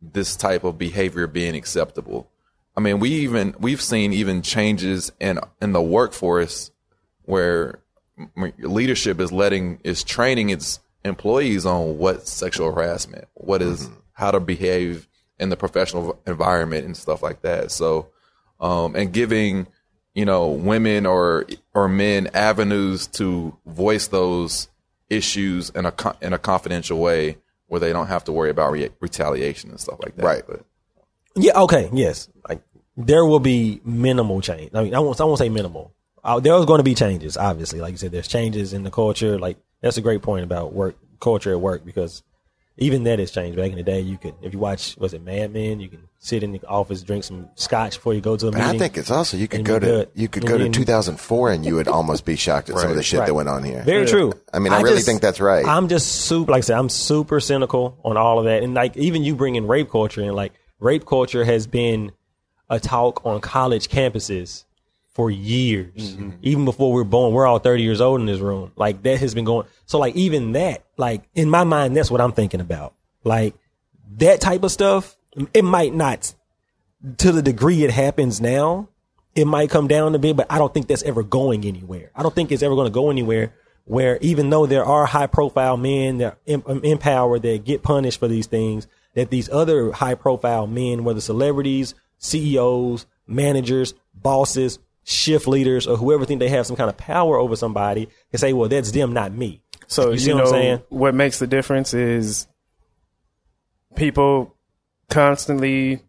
this type of behavior being acceptable. I mean, we even we've seen even changes in in the workforce where leadership is letting is training its employees on what sexual harassment, what is how to behave in the professional environment and stuff like that. So, um, and giving you know women or or men avenues to voice those issues in a in a confidential way where they don't have to worry about re- retaliation and stuff like that. Right. But Yeah. Okay. Yes. Like there will be minimal change. I mean, I won't. I won't say minimal. Uh, there's going to be changes. Obviously, like you said, there's changes in the culture. Like that's a great point about work culture at work because even that has changed. Back in the day, you could if you watch was it Mad Men, you can sit in the office, drink some scotch before you go to a And meeting. I think it's also you could go to you could go to 2004 and you would almost be shocked at some of the shit that went on here. Very true. I mean, I really think that's right. I'm just super, like I said, I'm super cynical on all of that. And like, even you bring in rape culture and like rape culture has been a talk on college campuses for years. Mm-hmm. Even before we were born, we're all 30 years old in this room. Like that has been going. So like even that, like in my mind, that's what I'm thinking about. Like that type of stuff, it might not to the degree it happens now, it might come down a bit, but I don't think that's ever going anywhere. I don't think it's ever going to go anywhere where even though there are high profile men that em- em- empower that get punished for these things, that these other high profile men, whether celebrities, CEOs, managers, bosses, shift leaders, or whoever think they have some kind of power over somebody can say, well, that's them, not me. So You you, see what know I'm saying? what makes the difference is people constantly,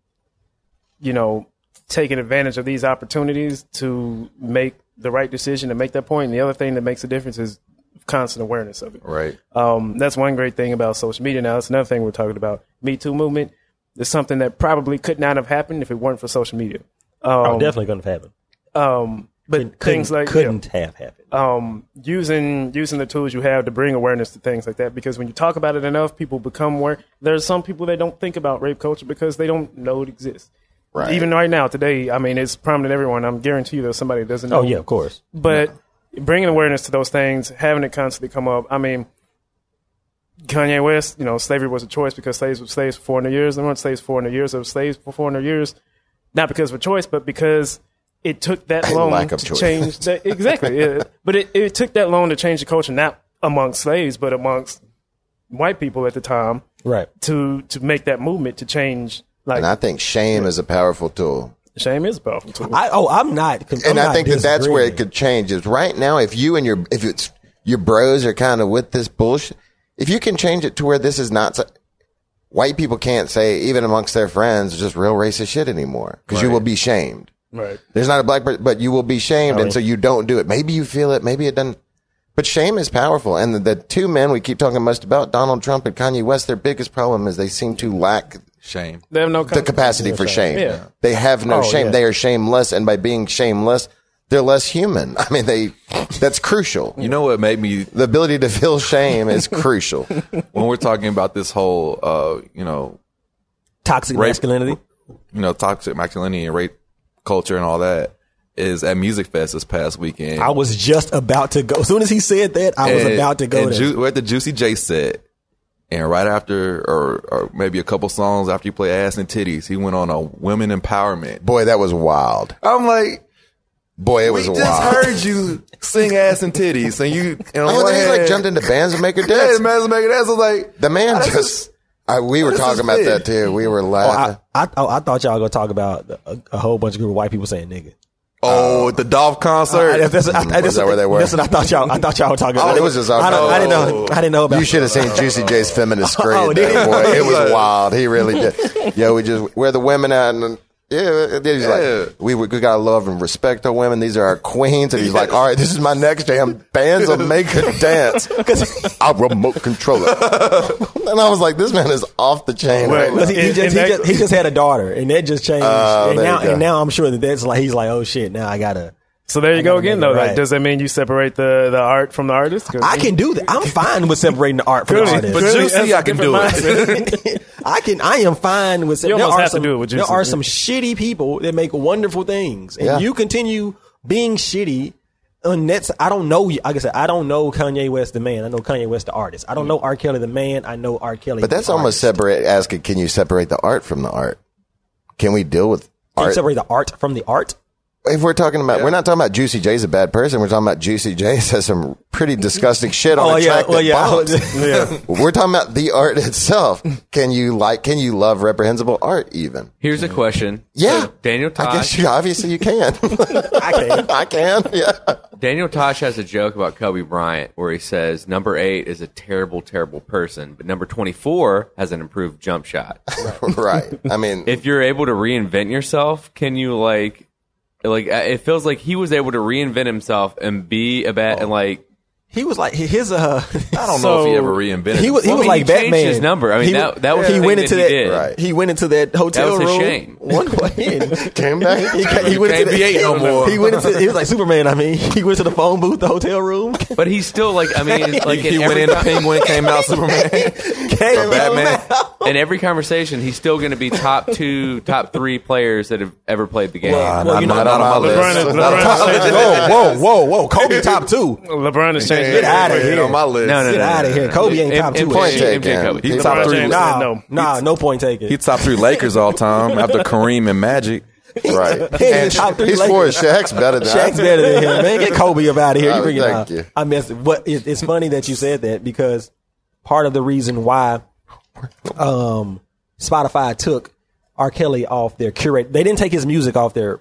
you know, taking advantage of these opportunities to make the right decision and make that point. And the other thing that makes a difference is constant awareness of it. right. Um, that's one great thing about social media now. That's another thing we're talking about. Me Too movement is something that probably could not have happened if it weren't for social media. Oh, Um, definitely going to happen. Um, but Couldn't- things like yeah couldn't have happened. um, using using the tools you have to bring awareness to things like that. Because when you talk about it enough, people become aware. There's some people that don't think about rape culture because they don't know it exists. Right. Even right now, today, I mean, it's prominent everyone. I'm guarantee you there's somebody that doesn't know. oh yeah, of course. But bringing awareness to those things, having it constantly come up. I mean, Kanye West, you know, slavery was a choice because slaves were slaves for 400 years. They weren't slaves for 400 years. They were slaves for 400 years, not because of a choice, but because it took that long Lack of to choice. change. That, exactly. yeah. But it, it took that long to change the culture, not amongst slaves, but amongst white people at the time Right. to to make that movement to change. Like and I think shame is a powerful tool. shame is a powerful tool. I oh I'm not. I'm and I think that that's where it could change. Is right now, if you and your if it's your bros are kind of with this bullshit, if you can change it to where this is not, so- white people can't say even amongst their friends just real racist shit anymore because you will be shamed. Right. There's not a black person, but you will be shamed, and so you don't do it. Maybe you feel it, maybe it doesn't. But shame is powerful, and the, the two men we keep talking most about, Donald Trump and Kanye West, their biggest problem is they seem to lack Shame. They have no the capacity for shame. Yeah. They have no Oh, shame. yeah. They are shameless, and by being shameless, they're less human. I mean, they that's crucial. You know what made me The ability to feel shame is crucial. when we're talking about this whole uh, you know, toxic Rape- masculinity. you know, toxic masculinity and rape culture and all that is at Music Fest this past weekend. I was just about to go. As soon as he said that, I was about to go and. Ju- we're at the Juicy J set, and right after, or, or maybe a couple songs after you play "Ass and Titties," he went on a women empowerment. Boy, that was wild. I'm like, Boy, it was we was just wild. heard you sing "Ass and Titties," and you, and oh, on Oh, one then he like jumped into bands and make a Yeah, dance. the man's making ass. I was like, The man This just. Is- I, we were this talking about big. that too. We were Oh, laughing. I, I, oh, I thought y'all were gonna talk about a, a whole bunch of group of white people saying nigga. Oh, at the Dolph concert. I, that's, I, I, Was that's, that where they were? That's what I thought y'all. I thought y'all were talking. Oh, about. it was just I, don't, I didn't know. Oh. I didn't know about. You should have seen Juicy J's feminist scream. Oh, there, boy. It was wild. He really did. Yeah, we just where the women at and. Yeah, he's Yeah. like, we, we gotta love and respect our women. These are our queens. And he's like, all right, this is my next jam. Bands will make her dance. I'll remote control it. and I was like, this man is off the chain Wait, right now. He, he just, and he, just, he just had a daughter, and that just changed. Oh, and now, and now I'm sure that that's like he's like, oh shit, now I gotta. So there you I go again, make it though. Like, right. does that mean you separate the, the art from the artist? I can do that. I'm fine with separating the art from the artist. But clearly Juicy, that's a I can do it. I can. I am fine with. You there almost are have to some, do it with There Juicy. are some shitty people that make wonderful things, and Yeah. you continue being shitty. And that's I don't know. Like I said, I don't know Kanye West the man. I know Kanye West the artist. I don't know R. Kelly the man. I know R. Kelly. But that's the almost artist. separate. Asking, can you separate the art from the art? Can we deal with Can you art? separate the art from the art? If we're talking about, we're not talking about Juicy J's a bad person. We're talking about Juicy J says some pretty disgusting shit on Oh a yeah, track well that yeah, bombs. yeah. We're talking about the art itself. Can you like? Can you love reprehensible art? Even Here's a question. yeah, So Daniel I guess Tosh. you obviously you can. I can. I can. Yeah. Daniel Tosh has a joke about Kobe Bryant where he says number eight is a terrible, terrible person, but number 24 has an improved jump shot. right. I mean, if you're able to reinvent yourself, can you like, like uh, it feels like he was able to reinvent himself and be a bad and like He was like his uh. I don't know if he ever reinvented. He was he Well, was I mean, like he changed Batman. his number. I mean, he, that- that was he the thing went that into he that. did. Right. He went into that hotel his room. shame. One way. came back. He, ca- he went can't into be eight no more. He went into. He was like Superman. I mean, he went to the phone booth, the hotel room. But he's still like, I mean, like he in went every in, the con- penguin came out, Superman. Came Or Batman. in every conversation, he's still going to be top two, top three players that have ever played the game. Well, Not, you know- not on my list. Is- Not on LeBron my is- list. Whoa, whoa, whoa, whoa! Kobe top two. LeBron has changed. Get out of here. on my list. no, no, Get no, outta no, here. no. Kobe ain't M- top two. MJ, Point taken. MJ Kobe. He's top three. Nah, no. nah, no point taken. He's top three Lakers all time after Kareem and Magic. Right. He ain't And top three he's Lakers. four. Shaq's better than Shaq's better than him, man. Get Kobe up out of here. You bring it thank out. I missed it. But it's funny that you said that because part of the reason why um, Spotify took R. Kelly off their curate, they didn't take his music off their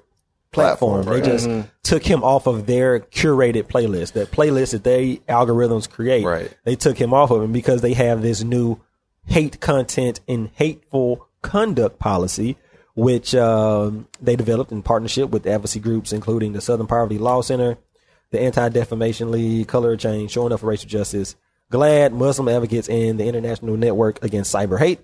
platform. Platform, They right. just took him off of their curated playlist, that playlist that they algorithms create. Right. They took him off of him because they have this new hate content and hateful conduct policy, which um, they developed in partnership with advocacy groups, including the Southern Poverty Law Center, the Anti Defamation League, Color Change, Showing Up for Racial Justice, GLAAD, Muslim Advocates, and the International Network Against Cyber Hate.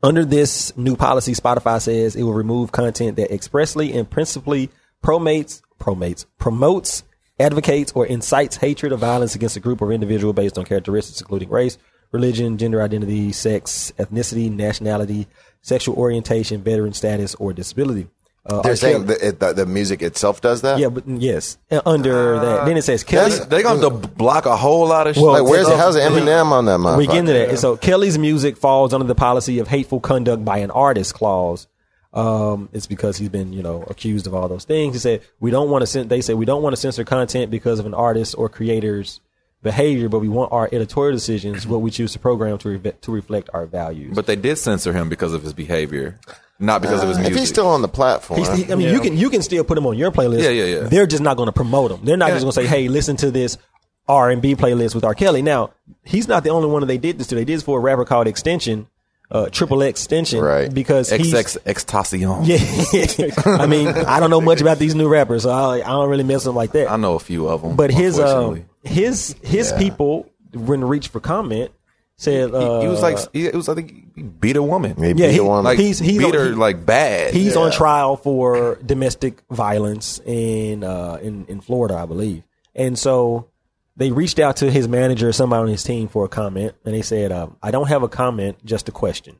Under this new policy, Spotify says it will remove content that expressly and principally promotes, promotes, promotes, advocates, or incites hatred or violence against a group or individual based on characteristics including race, religion, gender identity, sex, ethnicity, nationality, sexual orientation, veteran status, or disability. Uh, They're saying Kelly- that it, the, the music itself does that. yeah, but yes, Uh, under that. Then it says Kelly. They're gonna have to block a whole lot of shit. Well, Like, where's uh, how's Eminem on that motherfucker? We get into that. So Kelly's music falls under the policy of hateful conduct by an artist clause. Um, it's because he's been, you know, accused of all those things. He said we don't want to. Cen- they said we don't want to censor content because of an artist or creator's behavior, but we want our editorial decisions, what we choose to program, to re- to reflect our values. But they did censor him because of his behavior, not because of his Uh, If music. he's still on the platform, He's, he- I mean, you can you can still put him on your playlist. Yeah, yeah, yeah. They're just not going to promote them. They're not just going to say, "Hey, listen to this R and B playlist with R. Kelly." Now, he's not the only one that they did this to. They did this for a rapper called Extension, uh, Triple X Extension, Right. Because he's XXXTentacion. yeah. I mean, I don't know much about these new rappers, so I, I don't really mess with them like that. I know a few of them. but his uh, unfortunately. his his people when reached for comment said uh, he, he was like, he, it was I think he beat a woman. he yeah, beat he- the one. like he's- he's beat on- her he- like bad. He's Yeah. on trial for domestic violence in uh, in in Florida, I believe. And so they reached out to his manager or somebody on his team for a comment, and they said, um, "I don't have a comment, just a question.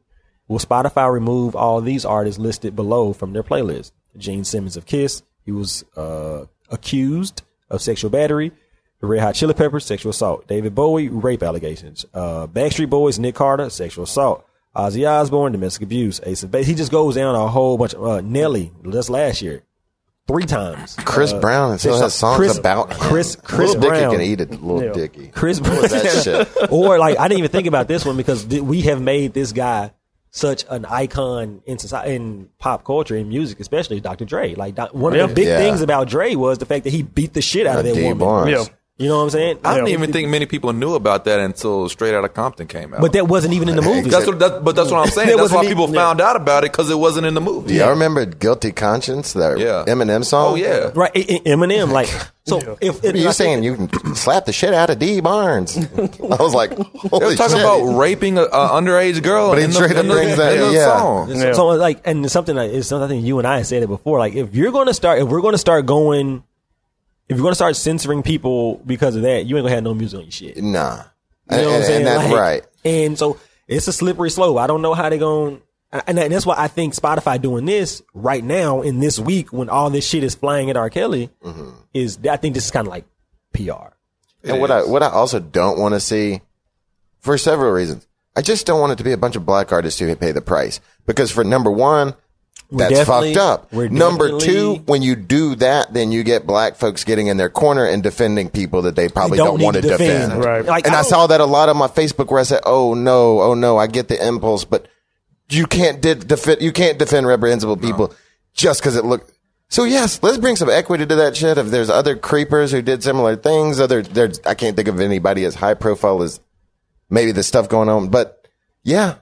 Will Spotify remove all these artists listed below from their playlist? Gene Simmons of Kiss, he was uh, accused of sexual battery." The Red Hot Chili Peppers, sexual assault. David Bowie, rape allegations. Uh, Backstreet Boys, Nick Carter, sexual assault. Ozzy Osbourne, domestic abuse. Ace of Base. He just goes down a whole bunch of, uh, Nelly, just last year. Three times. Chris Uh, Brown and still Chris- has songs Chris- about him. Chris- Chris little Brown. Dicky can eat it, little Yeah. Dicky. Chris What was that shit? or like, I didn't even think about this one because th- we have made this guy such an icon in society, in pop culture, in music, especially Dr. Dre. Like Doc- one of Yeah. the big Yeah. things about Dre was the fact that he beat the shit out of that Dee. woman. Barnes. Yeah. You know what I'm saying? I don't even think many people knew about that until Straight Outta Compton came out. But that wasn't even in the movie. that's what, that, but that's what I'm saying. That That's why people even- found out about it because it wasn't in the movie. Yeah, y'all remember "Guilty Conscience"? That Yeah. Eminem song. Oh yeah. right? I- I- Eminem, like so. If, if You're saying you can slap the shit out of Dee Barnes? I was like, holy They holy were talking shit. about raping an underage girl. But he in the, straight up in the, brings that- in the yeah. song. Yeah. So like, and something like it's something I think you and I said it before. Like, if you're going to start, if we're going to start going, if you're to start censoring people because of that, you ain't gonna have no music on your shit. Nah, you know and, what I'm saying? and that's Like, right. And so it's a slippery slope. I don't know how they're going. And that- and that's why I think Spotify doing this right now in this week when all this shit is flying at R. Kelly Mm-hmm. is I think this is kind of like PR. And what I what I also don't want to see, for several reasons, I just don't want it to be a bunch of black artists who pay the price. Because for number one, that's fucked up. we're Number two, when you do that, then you get black folks getting in their corner and defending people that they probably They don't, need want to defend. Right. Like, and I, don't- saw that a lot on my Facebook where I said, "Oh no, oh no, I get the impulse, but you can't de- defend you can't defend reprehensible people just because it looked." So yes, let's bring some equity to that shit. If there's other creepers who did similar things, other there's I can't think of anybody as high profile as maybe the stuff going on, but yeah.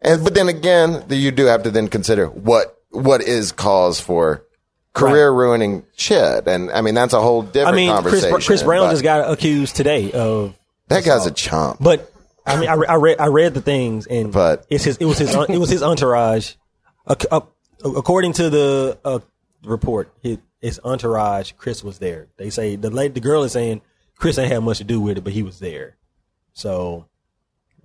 And but then again, you do have to then consider what what is cause for career ruining shit, and I mean that's a whole different I mean, Chris, conversation. Chris Brown but just got accused today of that guy's a chump. But I mean, I, re- I read I read the things, and But- it's his it was his it was his entourage. Ac- uh, according to the uh, report, his, his entourage, Chris was there. They say the lady, the girl is saying Chris ain't had much to do with it, but he was there. So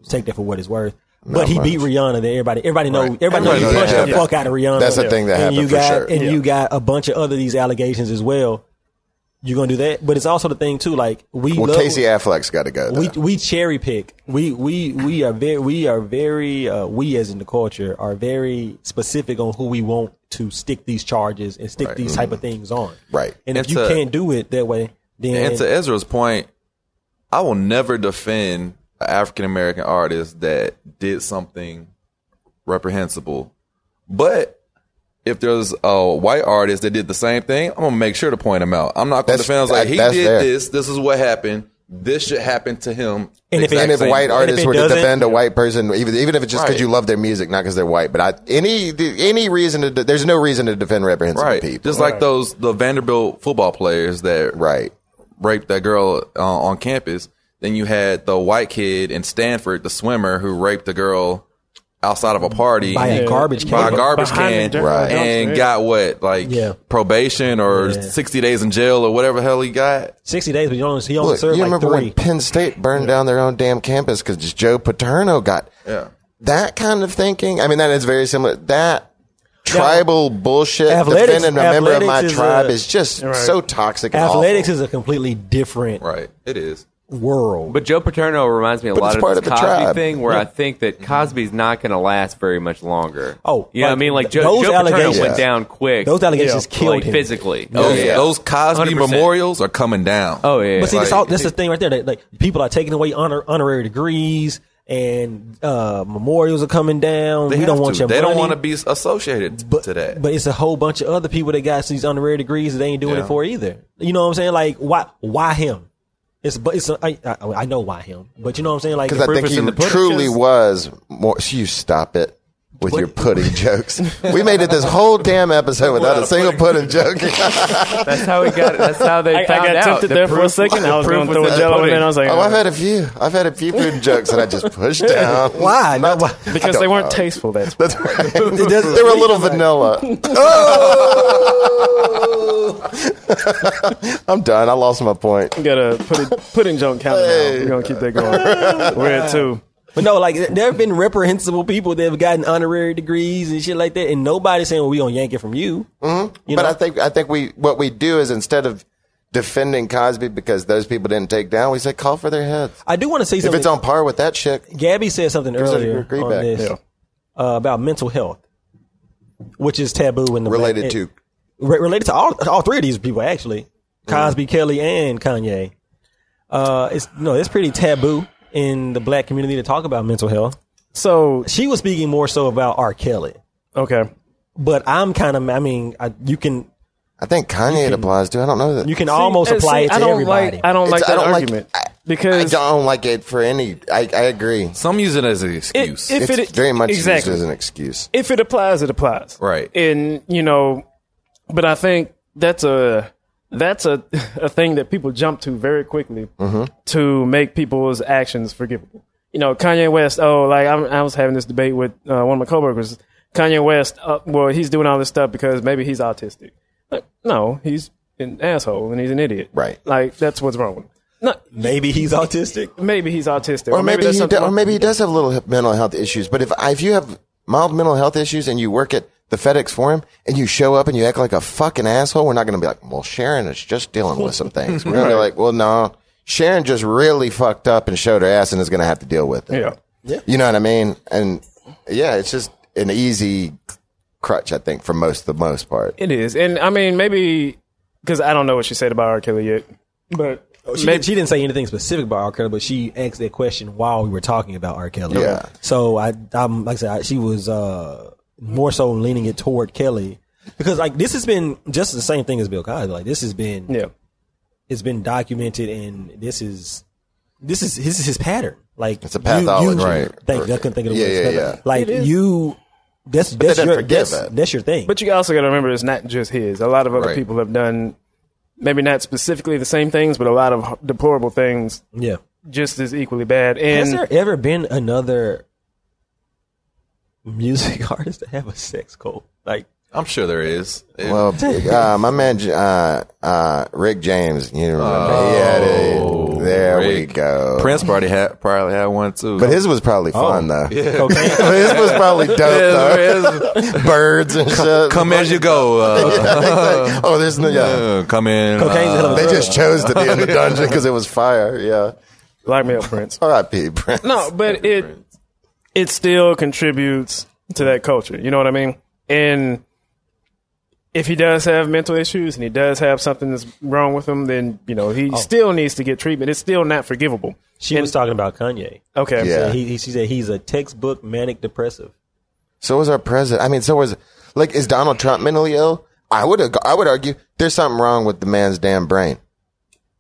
take that for what it's worth. But he beat Rihanna. That everybody, everybody know, everybody, Everybody know he knows punched that the fuck out of Rihanna. That's the thing that and you happened for got, sure. And you got a bunch of other these allegations as well. You're gonna do that, but it's also the thing too. Like we Well, love, Casey Affleck's got to go. we though. we cherry pick. We we we are very we are very uh, we as in the culture are very specific on who we want to stick these charges and stick these type of things on. Right. And if It's you a- can't do it that way, then And to Ezra's point, I will never defend an African American artist that did something reprehensible. But if there's a white artist that did the same thing, I'm gonna make sure to point him out. I'm not gonna defend. I like, he did fair. this. This is what happened. This should happen to him. And if and if white way. artists it were to defend a white person, even even if it's just because Right. you love their music, not because they're white, but I, any any reason to de- there's no reason to defend reprehensible right, people. just like those the Vanderbilt football players that right, raped that girl uh, on campus. Then you had the white kid in Stanford, the swimmer, who raped a girl outside of a party by a garbage can. by a garbage Behind can, Right. and got what like Yeah. probation or Yeah. sixty days in jail or whatever the hell he got. sixty days, but he only he only Look, served you like remember three. when Penn State burned down their own damn campus because Joe Paterno got Yeah, that kind of thinking? I mean, that is very similar. That tribal bullshit athletics- defending a member of my is tribe a- is just Right. so toxic. And Athletics awful. is a completely different right. It is. World. But Joe Paterno reminds me a But lot it's of part this of the Cosby tribe. thing, where I think that Cosby's not going to last very much longer. Oh, you know what I like, mean? Like Joe, those Joe Paterno allegations- went down quick. those allegations Yeah. killed like him physically. Those, Oh yeah. those Cosby 100%. memorials are coming down. Oh yeah. But see, that's, Like- all, that's the thing right there. That, like people are taking away honor, honorary degrees and uh, memorials are coming down. they we don't want to. your They money. don't want to be associated but, to that. But it's a whole bunch of other people that got these honorary degrees that they ain't doing Yeah. it for either. You know what I'm saying? Like why why him? It's but it's a, I, I, I know why him, but you know what I'm saying? Like because I think he in the pudding. truly was more. You stop it with your pudding jokes. We made it this whole damn episode without a single pudding joke. That's how we got. it. That's how they I, I got out. tempted The there for a second. the I was proof going to throw a the jello in pudding. and I was like, oh, I've had a oh. few. I've had a few pudding jokes that I just pushed down. why? No, why? because they weren't tasteful. That's. That's right. they were a little vanilla. Oh! I'm done. I lost my point. We got a pudding, pudding joke counter Hey. now. We're going to keep that going. We're at two. But no, like there have been reprehensible people that have gotten honorary degrees and shit like that, and nobody's saying, "Well, we gonna yank it from you." Mm-hmm. You but know? I think I think we what we do is instead of defending Cosby because those people didn't take down, we say call for their heads. I do want to say something. If it's on par with that shit, Gabby said something earlier on this Yeah. uh, about mental health, which is taboo in the related black- to re- related to all all three of these people actually, Cosby, Kelly, and Kanye. Uh, it's no, it's pretty taboo in the black community to talk about mental health. So She was speaking more so about R. Kelly, okay, but I'm kind of. I mean, I, you can I think Kanye it applies to. I don't know that. you can almost uh, apply see, it to I don't everybody. Like, I don't like It's- that I don't like- argument I- I because don't like it for any. I, I agree. Some use it as an excuse. if It's it very much exactly used as an excuse. if it applies, it applies. Right. And you know, but I think that's a that's a a thing that people jump to very quickly Mm-hmm. to make people's actions forgivable. You know, Kanye West. Oh, like I'm, I was having this debate with uh, one of my coworkers. Kanye West. Uh, well, he's doing all this stuff because maybe he's autistic. Like, no, he's an asshole and he's an idiot. Right. Like that's what's wrong with him. No, Maybe he's autistic. maybe he's autistic, Or maybe, there's he, or maybe he does have little mental health issues. But if if you have mild mental health issues and you work at the FedEx Forum and you show up and you act like a fucking asshole, we're not going to be like, well, Sharon is just dealing with some things. We're going to be like, well, no, Sharon just really fucked up and showed her ass and is going to have to deal with it. Yeah. yeah. You know what I mean? And yeah, it's just an easy crutch, I think, for most the most part. It is, and I mean maybe because I don't know what she said about R. Kelly yet, but She, maybe did, she didn't say anything specific about R. Kelly, but she asked that question while we were talking about R. Kelly. Yeah. So I, I'm like I said, I, she was uh, more so leaning it toward Kelly because like this has been just the same thing as Bill Cosby. Like this has been, yeah, it's been documented, and this is this is this is his pattern. Like It's a pathology. You, Right. Thank you. I couldn't think of the Yeah, word. yeah, yeah. Like It is. you, that's that's your that's, it. that's your thing. but you also got to remember it's not just his. A lot of other Right. people have done maybe not specifically the same things, but a lot of deplorable things yeah. just as equally bad. And Has there ever been another music artist to have a sex cult? Like I'm sure there is. It- Well, uh, my man, uh, uh, Rick James, you remember? he had it. There we Oh, go. Prince probably had probably had one too. But his was probably fun though. cocaine. his was probably dope though. His- Birds and shit. come as you go. Uh, oh, there's no. Yeah. uh, come in. Cocaine's a hell of a They drug. just chose to be in the dungeon because it was fire. Yeah. blackmail Prince. R.I.P. Prince. No, but it it still contributes to that culture. You know what I mean? And if he does have mental issues and he does have something that's wrong with him, then you know he oh. still needs to get treatment. It's still not forgivable. She was talking about Kanye. Okay. Yeah. He, he, she said he's a textbook manic depressive. So was our president. I mean, so was like, is Donald Trump mentally ill? I would. I would argue there's something wrong with the man's damn brain.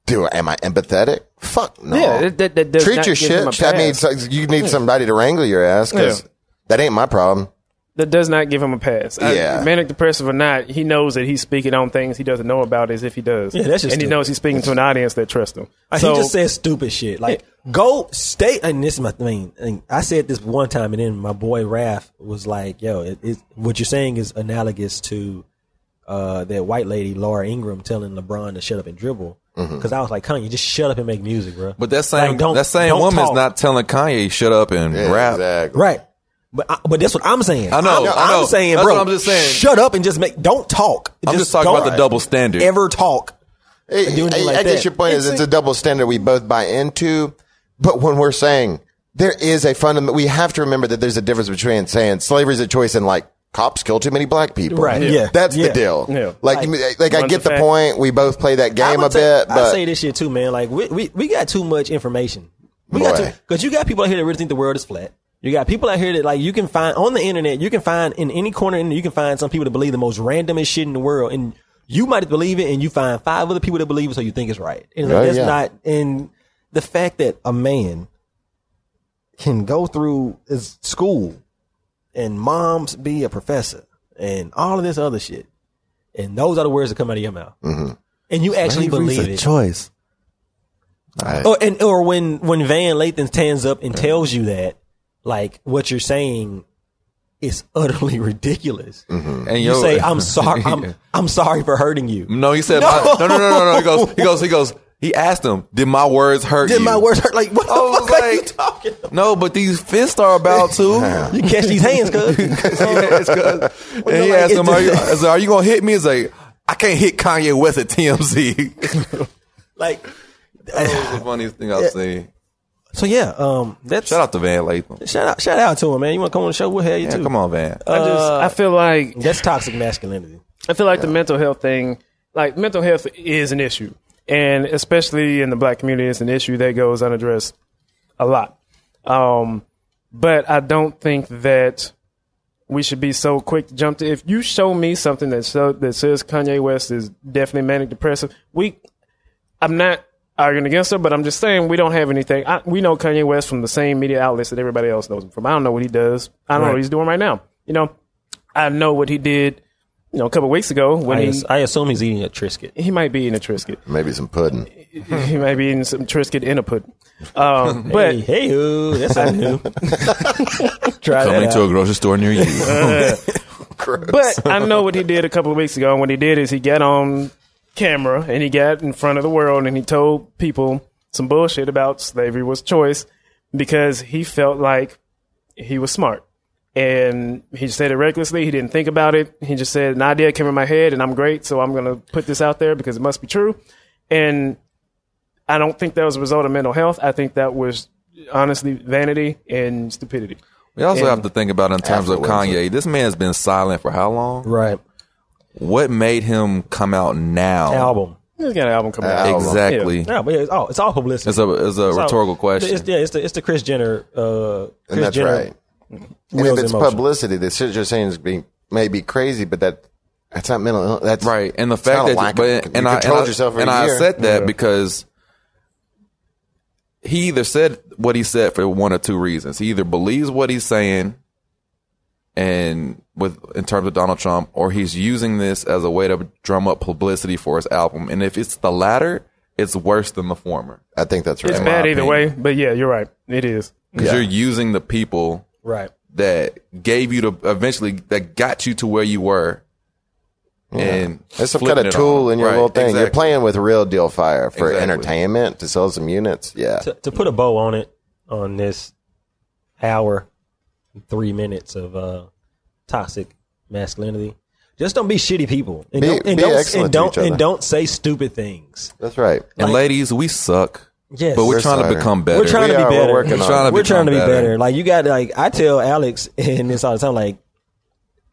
Do am I empathetic? Fuck no. Yeah, that- that- that does Treat not your give him a shit. I mean, pass. so you need somebody to wrangle your ass because Yeah. that ain't my problem. That does not give him a pass. I- Yeah. manic depressive or not, he knows that he's speaking on things he doesn't know about as if he does. Yeah, that's just and he stupid. knows he's speaking to an audience that trusts him. So, he just says stupid shit. Like, go stay. And this is my thing. And I said this one time, and then my boy Raph was like, "Yo, it, it, what you're saying is analogous to uh, that white lady Laura Ingram telling LeBron to shut up and dribble." Mm-hmm. Because I was like, "Kanye, just shut up and make music, bro." But that same Like, don't- that same don't woman's talk. not telling Kanye shut up and rap. Exactly. right. But I, but that's what I'm saying. I know, I'm, I know. I'm saying, That's bro. what I'm just saying. Shut up and just make. Don't talk. I'm just talking about the double standard. Ever talk? Hey, do anything I, like I guess your point is it's a double standard we both buy into. But when we're saying there is a fundamental, we have to remember that there's a difference between saying slavery is a choice and like cops kill too many black people. Right, yeah. That's Yeah. the deal. Yeah. Like, Like, like, I get the fact. point. We both play that game a say- bit, I but say this shit too, man. Like we we, we got too much information. We got Boy. to because you got people out here that really think the world is flat. You got people out here that like you can find on the internet. You can find in any corner, and you can find some people that believe the most randomest shit in the world, and you might believe it, and you find five other people that believe it, so you think it's right. And like, Oh, that's yeah. not. And the fact that a man can go through his school and moms be a professor and all of this other shit, and those are the words that come out of your mouth, Mm-hmm. and you actually believe it. choice. I- Or and or when when Van Lathan stands up and tells you that, like what you're saying is utterly ridiculous. Mm-hmm. And You yo- say, "I'm sorry. I'm I'm sorry for hurting you." No, he said, No. my- no, no, no, no, no. He goes, he goes, he goes. He asked him, "Did my words hurt you? Did you?" my words hurt? Like what the I was fuck are you talking? about? No, but these fists are about to. You catch these hands, cuz. Yes, 'cause- and he like, asked him, are you, I "Are you gonna hit me?" He's like, "I can't hit Kanye West at TMZ." like that was the funniest thing I've seen. so. Yeah. Um. That's Shout out to Van Lathan. Shout out. Shout out to him, man. You want to come on the show? We'll have you Yeah, too. come on, Van. I just I feel like That's toxic masculinity. I feel like the mental health thing, like mental health is an issue, and especially in the black community, it's an issue that goes unaddressed a lot. Um, but I don't think that we should be so quick to jump to. If you show me something that so, that says Kanye West is definitely manic depressive, we, I'm not arguing against her, but I'm just saying we don't have anything. I, we know Kanye West from the same media outlets that everybody else knows him from. I don't know what he does. I don't know what he's doing right now. You know, I know what he did. You know, a couple weeks ago when I, he, I assume he's eating a Triscuit. he might be in a Triscuit. Maybe some pudding. he might be eating some Triscuit in a pudding. Um, but hey, hey, ooh, that's something new. Try that Coming to a grocery store near you. But I know what he did a couple of weeks ago. And what he did is he got on camera and he got in front of the world and he told people some bullshit about slavery was choice because he felt like he was smart. And he just said it recklessly. He didn't think about it. He just said, an idea came in my head and I'm great. So I'm going to put this out there because it must be true. And I don't think that was a result of mental health. I think that was honestly vanity and stupidity. We also And- have to think about in terms of Kanye. This man's been silent for how long? Right. What made him come out now? Album. He's got an album coming out. Exactly. Yeah, but it's all, it's all publicity. It's a it's a It's all- rhetorical question. It's, yeah, it's the, it's the Chris Jenner. Uh, Chris And that's Jenner right. And if it's in motion. publicity, the shit you're saying is being may be crazy, but that that's not mental. illness. That's right, and the fact that lack but, and you I and I- yourself and a I year. said that because he either said what he said for one or two reasons. He either believes what he's saying, and with in terms of Donald Trump, or he's using this as a way to drum up publicity for his album. And if it's the latter, it's worse than the former I think that's right. It's bad either opinion. way, but yeah, you're right. It is. because you're using the people Right. that gave you to eventually that got you to where you were. And It's some kind of tool on. in your Right, little thing. You're playing with real deal fire for Exactly. entertainment to sell some units. Yeah. To, to put a bow on it, on this hour, three minutes of uh, toxic masculinity, just don't be shitty people, and Be- don't and be don't, and to don't each other. and don't say stupid things. That's right. And ladies, we suck. Yes, But we're, We're trying to become better. We're trying We to be are. We're better. working We're trying to We're trying to be become better. Like you got like I tell Alex in this all the time. Like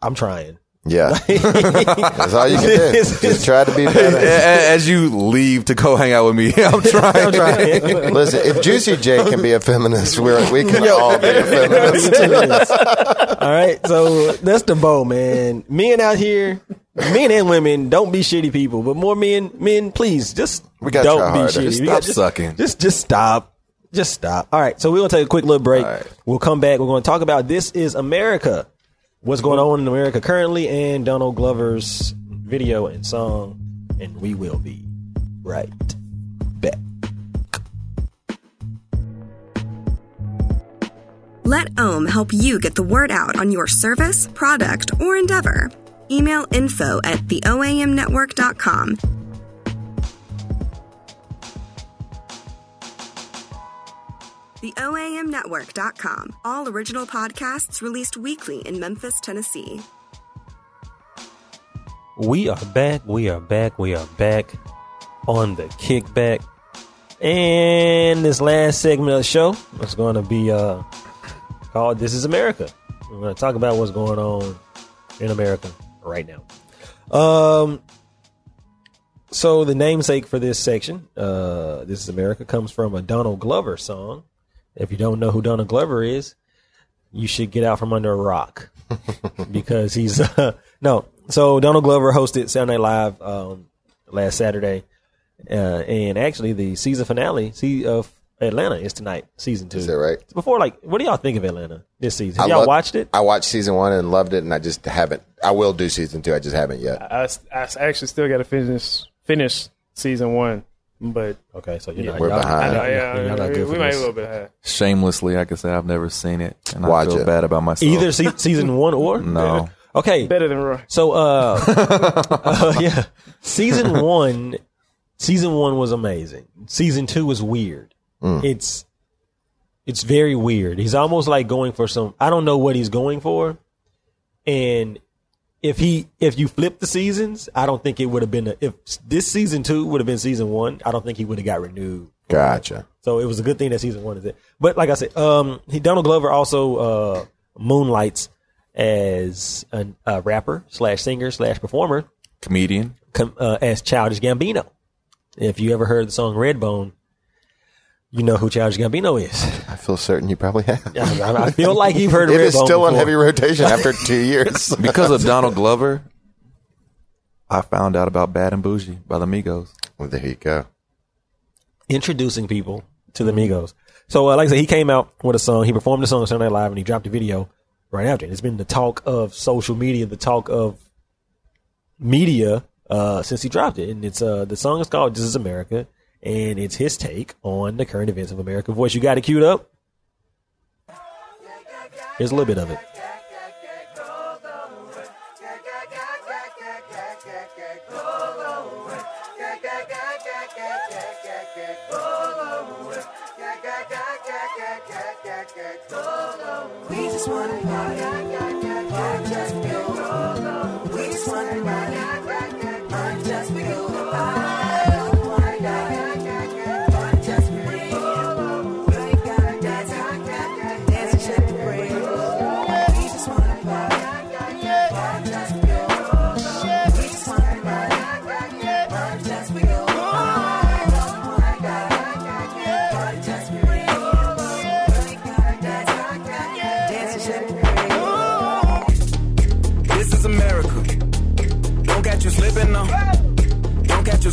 I'm trying. Yeah. That's all you can do. Just try to be A- better. As you leave to go hang out with me, I'm trying. I'm trying. Listen, if Juicy J can be a feminist, we're, we can all be a feminist. all right, so that's the bow, man. Men out here, men and women, don't be shitty people. But more men, men, please just We gotta don't be harder. shitty. Stop gotta- sucking. Just, just stop. Just stop. All right, so we're gonna take a quick little break. All right. We'll come back. We're gonna talk about this is America. What's going on in America currently, and Donald Glover's video and song, and we will be right back. Let Ohm help you get the word out on your service, product, or endeavor. Email info at theoamnetwork.com. TheOAMNetwork.com. All original podcasts released weekly in Memphis, Tennessee. We are back. We are back. We are back on the kickback. And this last segment of the show is going to be uh, called This is America. We're going to talk about what's going on in America right now. Um, so the namesake for this section, uh, This is America, comes from a Donald Glover song. If you don't know who Donald Glover is, you should get out from under a rock because he's uh, no. So Donald Glover hosted Saturday Night Live um, last Saturday, uh, and actually the season finale see, of Atlanta is tonight, season two. Is that right? Before, like, what do y'all think of Atlanta this season? Have I y'all love- watched it? I watched season one and loved it, and I just haven't. I will do season two. I just haven't yet. I, I actually still got to finish finish season one, but Okay, so you're not. We're behind. y'all- yeah, y'all not we, good we for might this. a little bit high. Shamelessly, I can say I've never seen it, and Watch I feel it. bad about myself. Either se- season one or no. Okay, Better than Roy. So, uh, uh, yeah, season one, season one was amazing. Season two was weird. It's, it's very weird. He's almost like going for some. I don't know what he's going for, and if he, if you flip the seasons, I don't think it would have been. A, if this season two would have been season one, I don't think he would have got renewed. Gotcha. So it was a good thing that season one is it. But like I said, um, he Donald Glover also uh, moonlights as a, a rapper slash singer slash performer Comedian. com- uh, as Childish Gambino. If you ever heard the song Redbone, you know who Childish Gambino is. I feel certain you probably have. I, I feel like you've heard It is Redbone still on before. heavy rotation after two years. Because of Donald Glover, I found out about Bad and Bougie by the Migos. Well, there you go. introducing people to the Migos. So, uh, like I said, he came out with a song. He performed the song on Saturday Night Live, and he dropped a video right after. it. It's been the talk of social media, the talk of media uh, since he dropped it. And it's uh, the song is called "This Is America," and it's his take on the current events of America. Voice, you got it queued up. Here's a little bit of it.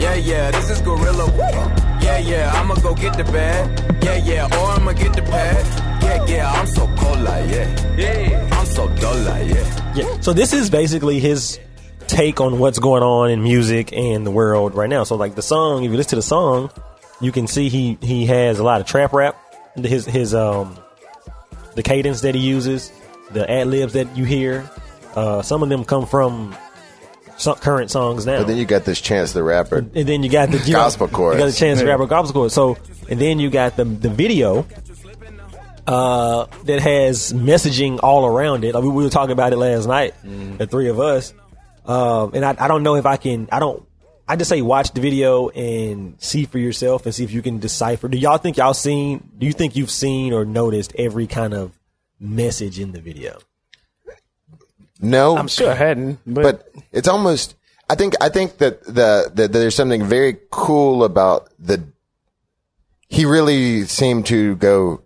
Yeah, yeah, this is Gorilla. Yeah, yeah, I'ma go get the bag. Yeah, yeah, or I'ma get the pad. Yeah, yeah, I'm so cold like, yeah. Yeah, I'm so dull like, yeah. Yeah. So this is basically his take on what's going on in music and the world right now. So like the song, if you listen to the song, you can see he he has a lot of trap rap. His his um the cadence that he uses, the ad libs that you hear. Uh, some of them come from some current songs now. But then you got this Chance the Rapper. and then you got the you know, Gospel chorus. You got the chance to rap a gospel chorus. So and then you got the the video uh, that has messaging all around it. I mean, we were talking about it last night, the three of us. Um, and I, I don't know if I can. I don't. I just say watch the video and see for yourself and see if you can decipher. Do y'all think y'all seen? Do you think you've seen or noticed every kind of message in the video? No, I'm sure I hadn't, but, but it's almost. I think. I think that the that there's something very cool about the. He really seemed to go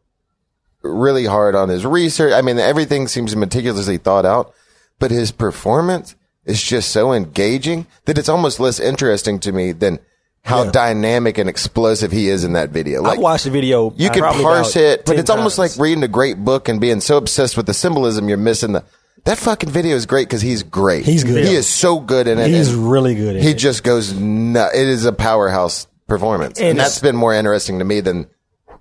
really hard on his research. I mean, everything seems meticulously thought out, but his performance is just so engaging that it's almost less interesting to me than how Yeah. dynamic and explosive he is in that video. I watched the video. You can parse it, but 10 it's almost like reading a great book and being so obsessed with the symbolism you're missing the. That fucking video is great because he's great. He's good. He is so good in it. He's and really good. In He it. just goes. It is a powerhouse performance, and, And that's been more interesting to me than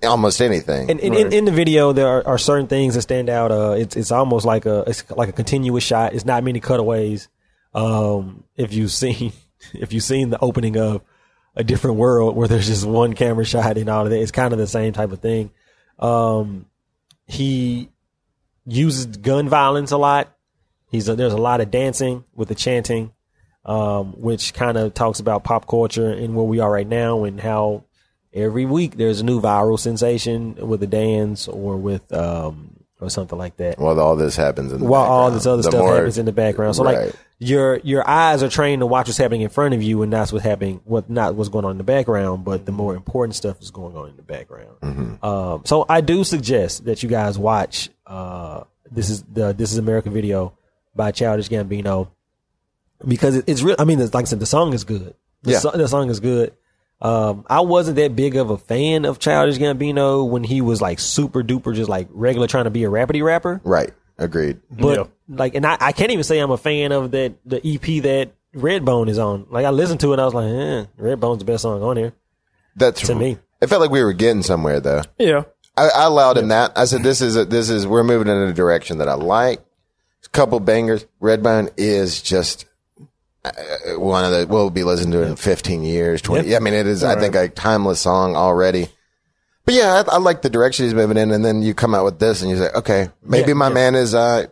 almost anything. And, and in, in the video, there are, are certain things that stand out. Uh, it's it's almost like a it's like a continuous shot. It's not many cutaways. Um, if you've seen if you've seen the opening of a different world where there's just one camera shot and all of that, it's kind of the same type of thing. Um, he uses gun violence a lot. He's a, there's a lot of dancing with the chanting, um, which kind of talks about pop culture and where we are right now and how every week there's a new viral sensation with a dance or with um or something like that. While all this happens in the While all this other The stuff more- happens in the background. So Right. like your your eyes are trained to watch what's happening in front of you and that's what's happening what not what's going on in the background, but the more important stuff is going on in the background. Mm-hmm. Um so I do suggest that you guys watch uh this is the This is America video by Childish Gambino because it, it's real. I mean, it's, like I said, the song is good. The, Yeah. so- the song is good. Um, I wasn't that big of a fan of Childish Gambino when he was like super duper, just like regular trying to be a rapidy rapper. right. Agreed. But Yeah. like, and I, I can't even say I'm a fan of that the EP that Redbone is on. Like, I listened to it, and I was like, eh, Redbone's the best song on here. That's true. To me. It felt like we were getting somewhere though. yeah, I, I allowed him that. I said, "This is a, this is we're moving in a direction that I like." A couple bangers. Redbone is just uh, one of the we'll be listening to it in 15 years, 20. Yeah. I mean, it is. I think a timeless song already. But yeah, I, I like the direction he's moving in, and then you come out with this, and you say, okay, maybe Yeah, my yeah. man is uh,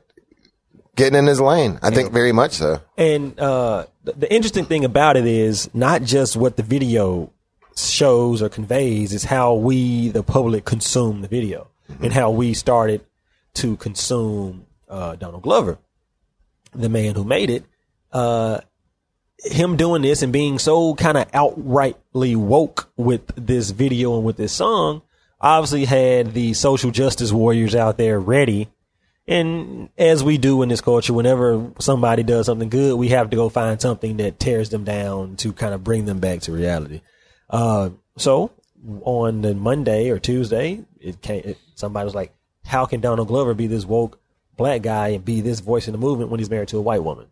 getting in his lane. I think very much so. And uh, the, the interesting thing about it is not just what the video shows or conveys, is how we, the public, consume the video and how we started to consume uh, Donald Glover, the man who made it. Uh, him doing this and being so kind of outrightly woke with this video and with this song obviously had the social justice warriors out there ready and as we do in this culture, whenever somebody does something good, we have to go find something that tears them down to kind of bring them back to reality. Uh, so on the Monday or Tuesday, it came. It, somebody was like, "How can Donald Glover be this woke black guy and be this voice in the movement when he's married to a white woman?"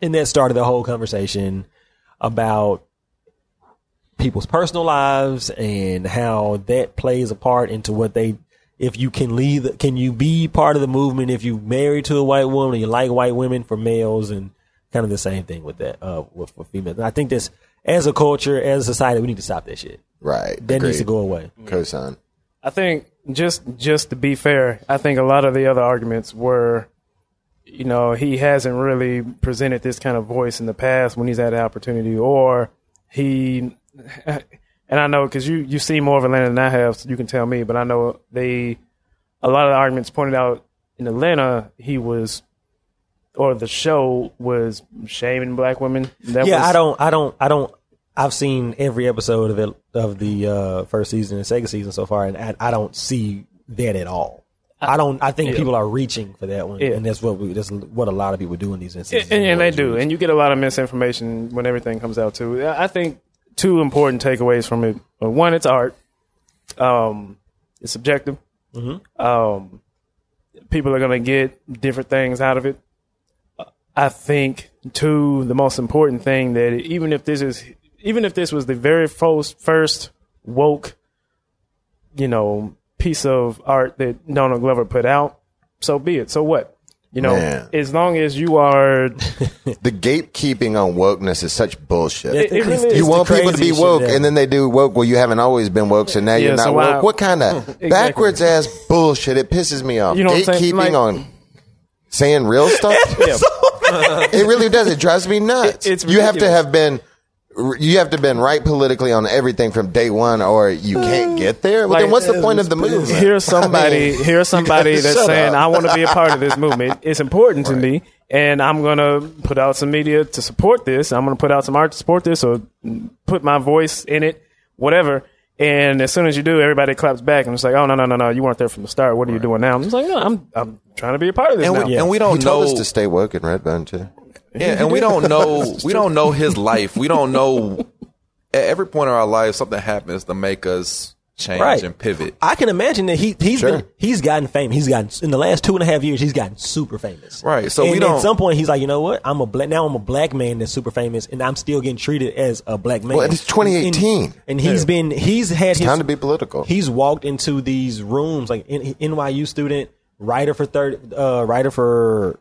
And that started the whole conversation about people's personal lives and how that plays a part into what they if you can lead can you be part of the movement if you married to a white woman you like white women for males and kind of the same thing with that uh with, for females and i think this as a culture as a society we need to stop that shit Right. that needs to go away Cosign. I think just just to be fair, I think a lot of the other arguments were, you know, he hasn't really presented this kind of voice in the past when he's had the opportunity, or he, and I know because you you see more of Atlanta than I have, so you can tell me, but I know they, a lot of the arguments pointed out in Atlanta, he was, or the show was shaming black women. That yeah was, i don't i don't i don't i've seen every episode of it of the uh first season and second season so far and i, I don't see that at all I don't. I think people are reaching for that one, Yeah. and that's what we. That's what a lot of people do in these instances. and, and they do, and you get a lot of misinformation when everything comes out too. I I think two important takeaways from it: one, it's art. Um, it's subjective. Um, people are going to get different things out of it. I think two, the most important thing that even if this is, even if this was the very first first woke, you know, piece of art that Donald Glover put out, so be it. So what? You know, Man. as long as you are The gatekeeping on wokeness is such bullshit. It's the- it really it's is. you want people to be woke, shit ever. and then they do woke. Well, you haven't always been woke, so now Yeah, you're not so why- woke. What kind of backwards ass bullshit? It pisses me off. You know what I'm saying? Gatekeeping Like- on saying real stuff. it really does. It drives me nuts. It- it's you have to ridiculous. have been. You have to have been right politically on everything from day one, or you can't uh, get there. Well, then what's the uh, point of the movement? here's somebody I mean, here's somebody that's shut saying up. I want to be a part of this movement. It's important to me, and I'm gonna put out some media to support this. I'm gonna put out some art to support this, or put my voice in it, whatever. And as soon as you do, everybody claps back and it's like, "Oh no, no, no, no! You weren't there from the start. What are you doing now?" I'm just like, "No, I'm I'm trying to be a part of this And now." we, and we don't told know us to stay woke in Redbone too. Yeah, and we don't know we don't know his life. We don't know at every point in our life something happens to make us change Right. and pivot. I can imagine that he he's Sure. been he's gotten famous. He's gotten in the last two and a half years. He's gotten super famous. Right, so and we at don't- some point he's like, you know what? I'm a black now. I'm a black man that's super famous, and I'm still getting treated as a black man. Well, it's 2018. and, and he's been he's had his Time to be political. He's walked into these rooms like N- NYU student, writer for third, uh, writer for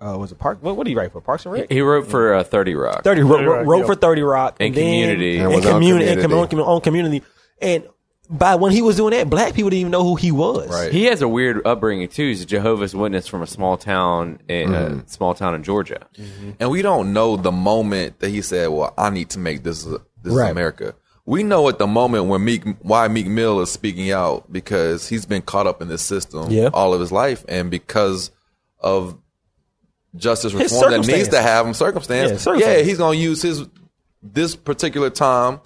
uh, was it Park? What, what did he write for? Parks and Rec. He wrote for uh, Thirty Rock. Thirty wrote, 30 Rock, wrote yeah. for Thirty Rock And then- Community. and, And was on community and Community. com- on community and by when he was doing that, black people didn't even know who he was. Right. He has a weird upbringing too. He's a Jehovah's Witness from a small town in a small town in Georgia. Mm-hmm. And we don't know the moment that he said, "Well, I need to make this this is Right. America." We know at the moment when Meek why Meek Mill is speaking out because he's been caught up in this system Yeah. all of his life, and because of justice reform that needs to have him circumstance. Yeah, circumstance. Yeah, he's gonna use his this particular time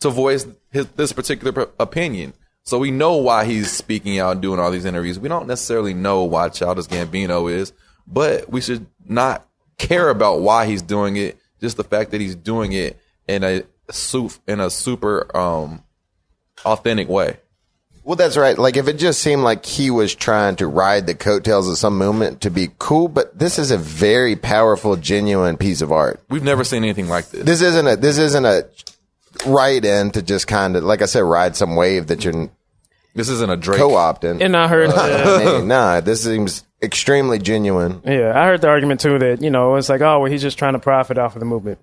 to voice his this particular p- opinion. So we know why he's speaking out and doing all these interviews. We don't necessarily know why Childish Gambino is, but we should not care about why he's doing it. Just the fact that he's doing it in a in a super um, authentic way. Well, that's right. Like, if it just seemed like he was trying to ride the coattails of some movement to be cool, but this is a very powerful, genuine piece of art. We've never seen anything like this. This isn't a this isn't a right in to just kind of like I said, ride some wave that you're This isn't a Drake. co-opting. and I heard. Uh, the- I nah, this seems extremely genuine. Yeah, I heard the argument too that you know it's like, oh, well, he's just trying to profit off of the movement.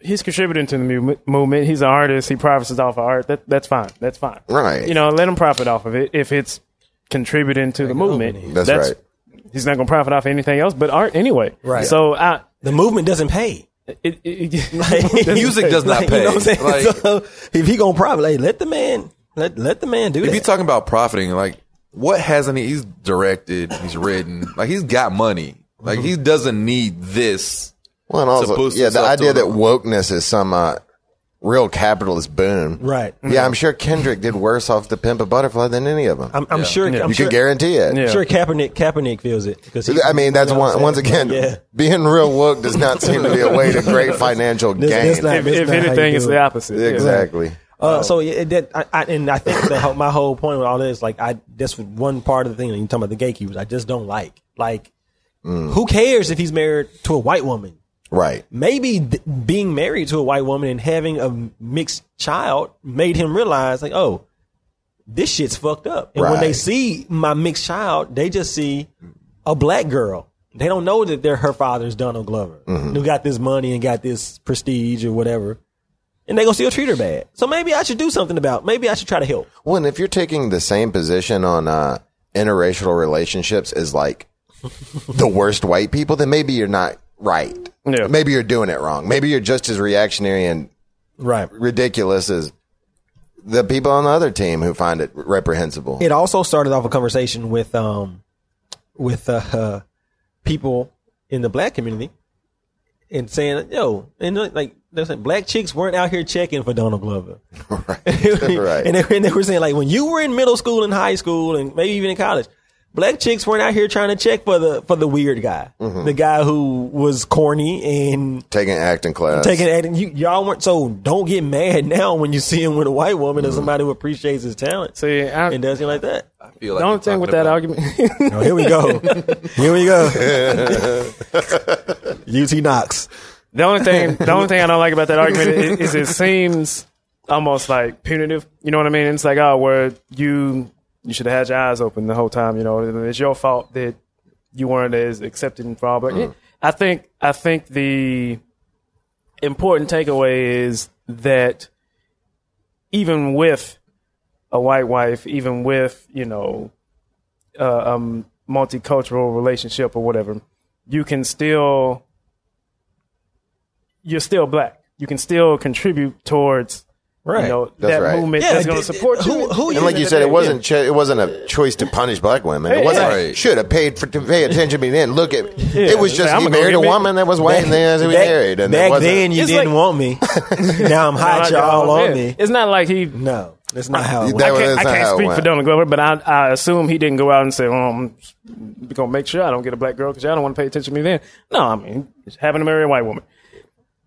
he's contributing to the mu- movement. He's an artist. He profits off of art. That that's fine. That's fine. Right. You know, let him profit off of it if it's contributing to the movement. That's right. He's not going to profit off anything else but art anyway. Right. So I. The movement doesn't pay. It, it, Like, Music does not like, pay. You know what I'm saying? Like- so if he gonna profit, like, let the man let let the man do it. If you're talking about profiting, like what hasn't he? He's directed, he's written, like he's got money. Like he doesn't need this. Well, and also, boost yeah, the idea that wokeness is some uh, real capitalist boom. right. Yeah, I'm sure Kendrick did worse off the Pimp a Butterfly than any of them. I'm, I'm sure. I'm you sure, can guarantee it. Yeah. I'm sure Kaepernick Kaepernick feels it because I mean, that's you know one, once again, yeah. being real woke does not seem to be a way to great financial This- gain. this not- if, if not how you anything, it's it. the opposite. Yeah. exactly. Uh, so yeah, it, that, I, I, and I think the, my whole point with all this, like, I that's one part of the thing that you talking about the gatekeepers. I just don't like. Like, who cares if he's married to a white woman? Right. Maybe th- being married to a white woman and having a mixed child made him realize, like, oh, this shit's fucked up. And when they see my mixed child, they just see a black girl. They don't know that they're her father's Donald Glover, who got this money and got this prestige or whatever. And they gonna still treat her bad. So maybe I should do something about. Maybe I should try to help. Well, and if you're taking the same position on uh, interracial relationships as like the worst white people, then maybe you're not right. Yeah. Maybe you're doing it wrong. Maybe you're just as reactionary and Right. ridiculous as the people on the other team who find it reprehensible. It also started off a conversation with um with uh, uh people in the black community and saying, yo, and like they're saying black chicks weren't out here checking for Donald Glover. right. And they, and they were saying like when you were in middle school and high school and maybe even in college, black chicks weren't out here trying to check for the for the weird guy, mm-hmm. the guy who was corny and Taking acting class. taking acting. You, y'all weren't so. Don't get mad now when you see him with a white woman or mm-hmm. somebody who appreciates his talent See, I, and does it like that. I feel like the like only you're thing with that argument, Oh, here we go. Here we go. UT Knox. the only thing, the only thing I don't like about that argument is, is it seems almost like punitive. You know what I mean? It's like, oh, where you you should have had your eyes open the whole time. You know, it's your fault that you weren't as accepted for all. But I think I think the important takeaway is that even with a white wife, even with you know uh, um, multicultural relationship or whatever, you can still you're still black. You can still contribute towards Right. you know That's that right. movement Yeah, that's going to support who- you. who And like you said, it wasn't cho- it wasn't a choice to punish black women. It wasn't yeah. Right. should have paid for to pay attention. But then look at it was just like, he married a woman that was white and then he back, married. And back then you It's didn't like- want me. now I'm hot, y'all oh, on me. It's not like he. No, that's not how it That works. I can't, I can't speak for Donald Glover, but I, I assume he didn't go out and say, "Oh, I'm gonna make sure I don't get a black girl because y'all don't want to pay attention to me." Then, no, I mean, just having to marry a white woman.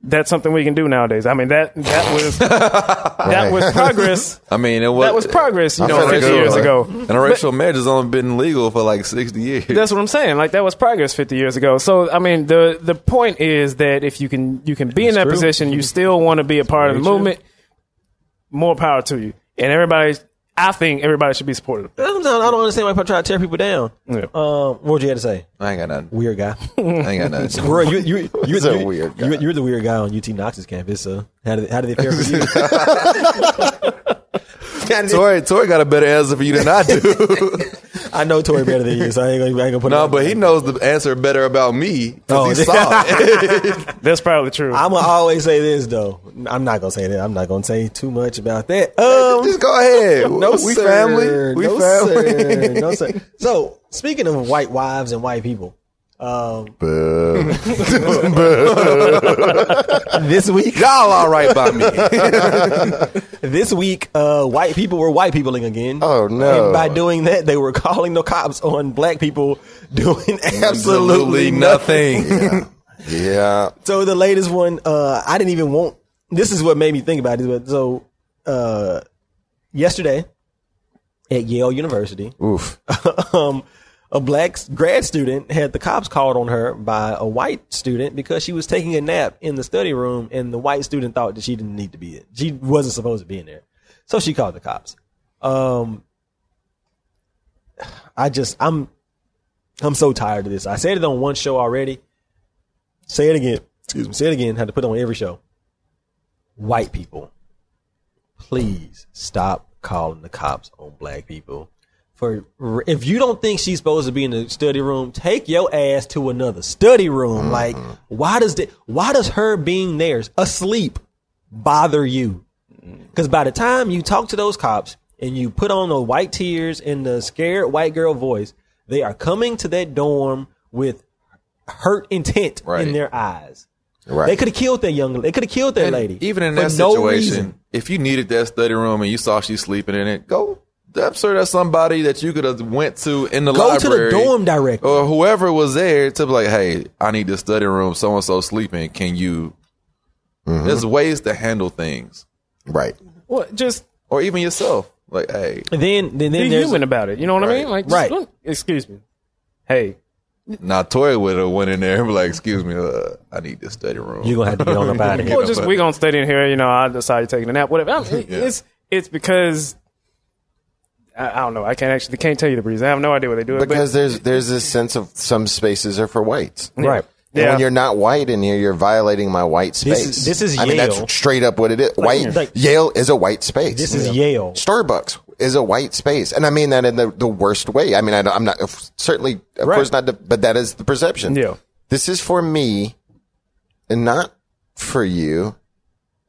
That's something we can do nowadays. I mean that that was that was progress. I mean, it was That was progress, you I know, 50 years ago. Interracial marriage has only been legal for like sixty years. That's what I'm saying. Like that was progress 50 years ago. So I mean, the the point is that if you can you can be in that true. position, you still want to be a part of the movement. More power to you. And everybody, I think everybody should be supportive. Sometimes I don't understand why people try to tear people down. Yeah. Um, what would you have to say? I ain't got nothing. Weird guy. I ain't got nothing. Bro, you, you, you, you're a weird guy. You're, you're the weird guy on UT Knox's campus. So how did how did it fare for you? How did Tori, Tori got a better answer for you than I do. I know Tori better than you, so I ain't gonna, I ain't gonna put. no, but he knows the answer better about me because Oh, he saw it. That's probably true. I'm gonna always say this though. I'm not gonna say that. I'm not gonna say too much about that. Um, Just go ahead. no, we sir. family. We no, family. Sir. No, sir. So speaking of white wives and white people, um, this week, Y'all all right by me. this week, uh, white people were white peopling again. Oh, no. And by doing that, they were calling the cops on black people doing absolutely Absolutely nothing. nothing. yeah. So the latest one, uh, I didn't even want. This is what made me think about it. But so, uh, yesterday at Yale University, Oof. um, a black grad student had the cops called on her by a white student because she was taking a nap in the study room, and the white student thought that she didn't need to be in. She wasn't supposed to be in there, so she called the cops. Um, I just I'm I'm so tired of this. I said it on one show already. Say it again. Excuse me. Say it again. Had to put it on every show. white people, please stop calling the cops on black people. For if you don't think she's supposed to be in the study room, take your ass to another study room. Mm-hmm. Like, why does that? Why does her being there asleep bother you? Mm-hmm. Because by the time you talk to those cops and you put on the white tears and the scared white girl voice, they are coming to that dorm with hurt intent Right. in their eyes. Right. They could have killed that young. They could have killed that And lady. Even in that no situation, reason. if you needed that study room and you saw she sleeping in it, go. I'm sure there's somebody that you could have went to in the Go to the library. dorm director. Or whoever was there to be like, hey, I need this study room. So and so sleeping. Can you? Mm-hmm. There's ways to handle things, Right. Well, just or even yourself. Like, hey, And then, then, then be there's human about it. You know what I mean? Like, just Right. look- excuse me. Hey, now Toy would have went in there and be like, excuse me, uh, I need this study room. you're gonna have to get on up out of here. well, just we gonna study in here. You know, I decided taking a nap. Whatever. I mean, Yeah. It's it's because I, I don't know. I can't actually can't tell you the reason. I have no idea what they do. it, but- Because there's there's this sense of some spaces are for whites. Right. And Yeah. when you're not white in here, you're violating my white space. This space. is- this is Yale. I mean, that's straight up what it is. White like- Yale is a white space. This is Yale. Starbucks is a white space, and I mean that in the, the worst way. I mean, I, am not certainly, of Right. course, not, the, but that is the perception. Yeah. This is for me, and not for you.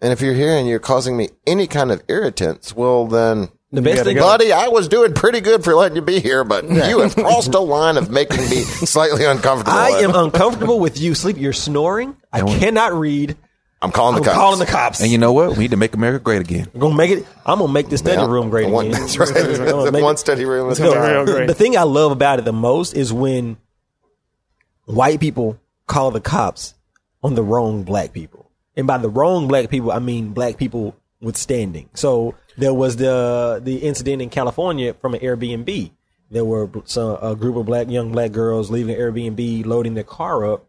And if you're here and you're causing me any kind of irritants, well, then. The best thing, Buddy, I was doing pretty good for letting you be here, but you have crossed a line of making me slightly uncomfortable. I am uncomfortable with you sleep. You're snoring. I cannot read. I'm calling the I'm cops. calling the cops. and you know what? We need to make America great again. I'm gonna make it. I'm gonna make this study Yeah. room great One- again. That's right. Gonna the one it- study room is No, real great. The thing I love about it the most is when white people call the cops on the wrong black people. And by the wrong black people, I mean black people with standing. So there was the the incident in California from an Airbnb. There were some, a group of black young black girls leaving an Airbnb, loading their car up.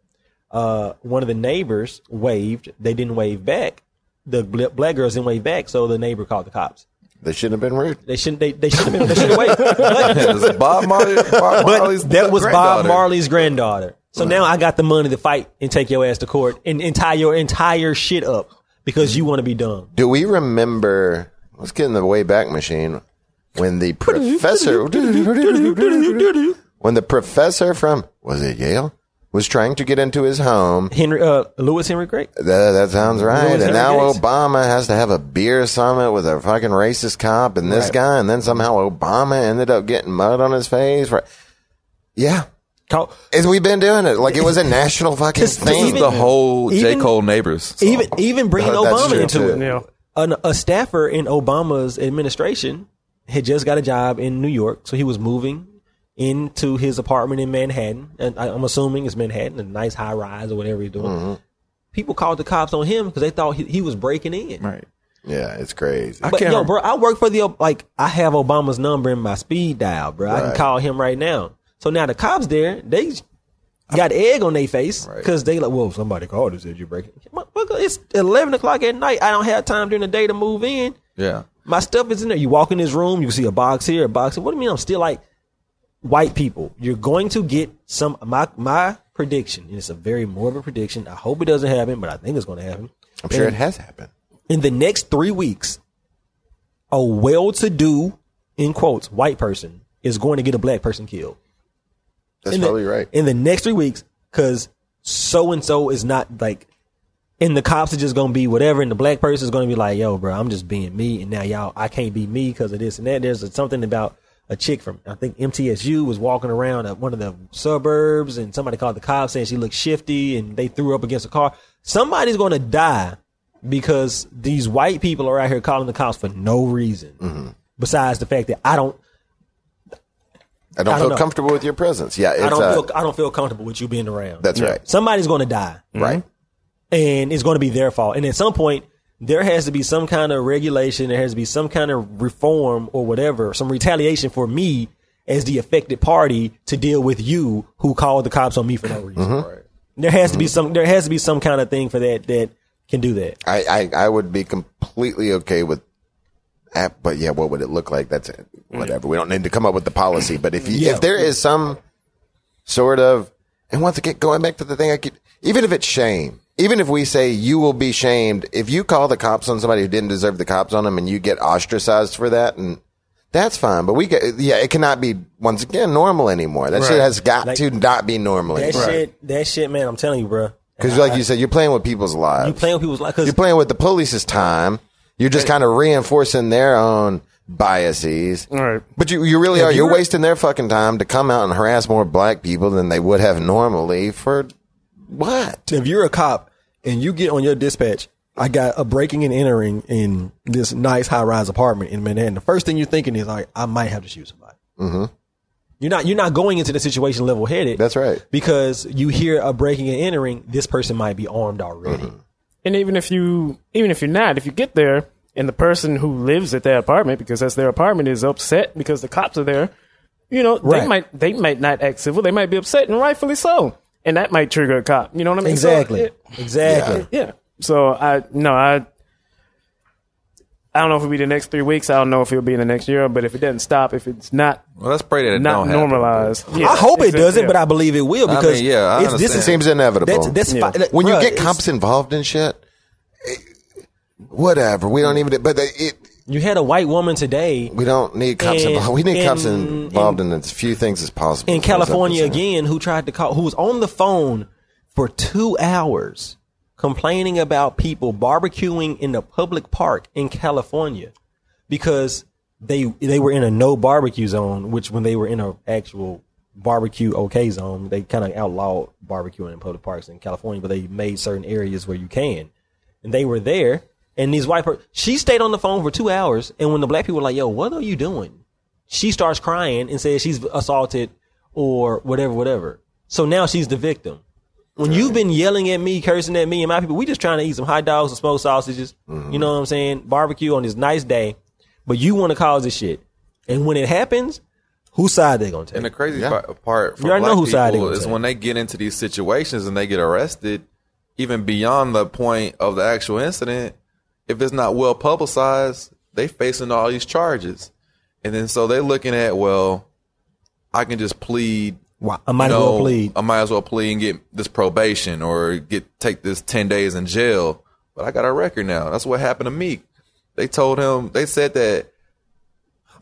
Uh, one of the neighbors waved. They didn't wave back. The bla- black girls didn't wave back, so the neighbor called the cops. They shouldn't have been rude. They shouldn't. They, they should have been. They should have waved. But- Bob Marley. Bob Marley's but that was Bob. Marley's granddaughter. So now I got the money to fight and take your ass to court and, and tie your entire shit up because you want to be dumb. Do we remember? Let's get in the way back machine when the professor, when the professor from was it Yale was trying to get into his home. Henry, uh, Lewis Henry Gray. That, that sounds right. Louis and Henry now Gates. Obama has to have a beer summit with a fucking racist cop and this Right. guy, and then somehow Obama ended up getting mud on his face. Right? Yeah. Call, And we've been doing it like it was a national fucking Just- just thing. This is the whole J. Even- Cole neighbors. song. even even bringing Uh, Obama into too. it. Yeah. An, a staffer in Obama's administration had just got a job in New York, so he was moving into his apartment in Manhattan. And I, I'm assuming it's Manhattan, a nice high rise or whatever he's doing. Mm-hmm. People called the cops on him because they thought he, he was breaking in. right. yeah, it's crazy. I But can't yo, bro, I work for the like I have Obama's number in my speed dial, bro. I can call him right now. So now the cops there, they got egg on their face Right. because they like, well, somebody called and said you're breaking. It's eleven o'clock at night. I don't have time during the day to move in. Yeah. My stuff is in there. You walk in this room, you can see a box here, a box. here. What do you mean? I'm still like white people. You're going to get some. My my prediction, and it's a very morbid prediction. I hope it doesn't happen, but I think it's going to happen. I'm sure it has happened. in the next three weeks, a well-to-do, in quotes, white person is going to get a black person killed. That's in the, right. In the next three weeks, because so and so is not like, and the cops are just going to be whatever, and the black person is going to be like, "Yo, bro, I'm just being me," and now y'all, I can't be me because of this and that. There's something about a chick from I think MTSU was walking around at one of the suburbs, and somebody called the cops saying she looked shifty, and they threw up against a car. Somebody's going to die because these white people are out here calling the cops for no reason. Mm-hmm. Besides the fact that I don't, I don't I don't feel know. comfortable with your presence. Yeah, it's I don't uh, feel, I don't feel comfortable with you being around. That's right. Somebody's going to die, right. and it's going to be their fault. And at some point, there has to be some kind of regulation. There has to be some kind of reform or whatever, some retaliation for me as the affected party to deal with you who called the cops on me for no reason. Mm-hmm. Right. There has to be some. There has to be some kind of thing for that that can do that. I, I, I would be completely okay with that, but yeah, what would it look like? That's it. Mm. whatever. We don't need to come up with the policy, but if you, Yeah. if there is some sort of, and once again, going back to the thing I keep, even if it's shame, even if we say you will be shamed if you call the cops on somebody who didn't deserve the cops on them and you get ostracized for that and that's fine but we get yeah it cannot be once again normal anymore that shit has got Like- to not be normal That anymore shit, that shit, man. I'm telling you, bro. because like you said you're playing with people's lives You're playing with people's lives. you're playing with the police's time you're just kind of reinforcing their own biases Right. but you, you really If are. You're you're- wasting their fucking time to come out and harass more black people than they would have normally for what? if you're a cop and you get on your dispatch, I got a breaking and entering in this nice high rise apartment in Manhattan. The first thing you're thinking is like, I might have to shoot somebody. Mm-hmm. You're not you're not going into the situation level headed. That's right. Because you hear a breaking and entering, this person might be armed already. And even if you, even if you're not, if you get there and the person who lives at that apartment, because that's their apartment, is upset because the cops are there, you know, they might they might not act civil. They might be upset, and rightfully so. And that might trigger a cop. You know what I mean? So, Exactly. it- exactly. yeah. So I no I. I don't know if it'll be the next three weeks. I don't know if it'll be in the next year. But if it doesn't stop, if it's not Well, let's pray that it not don't happen. normalized, yeah, I hope it doesn't, yeah. but I believe it will I because mean, yeah, I it's, this is, Seems inevitable. that's, that's Yeah. fi- like, when you bruh, get cops involved in shit, eh, whatever. We don't even. But it. you had a white woman today We don't need cops And- involved. We need cops and- involved in as few things as possible. in That's what I'm California again who tried to call who was on the phone for two hours complaining about people barbecuing in the public park in California because they they were in a no barbecue zone, which when they were in a actual barbecue okay zone, they kind of outlawed barbecuing in public parks in California, but they made certain areas where you can. And they were there, and these white per- she stayed on the phone for two hours, and when the black people were like, "Yo, what are you doing?" she starts crying and says she's assaulted or whatever, whatever. So now she's the victim. When you've been yelling at me, cursing at me and my people, we just trying to eat some hot dogs and smoked sausages. You mm-hmm. know what I'm saying? Barbecue on this nice day, but you want to cause this shit. And when it happens, whose side they gonna take? And the crazy Yeah. part, part for You already black know whose side they people is take. when they get into these situations and they get arrested, even beyond the point of the actual incident, if it's not well publicized, they facing all these charges. And then so they're looking at, well, I can just plead. Why- I might you as well plead. I might as well plead and get this probation or get take this ten days in jail. But I got a record now. That's what happened to Meek. They told him. They said that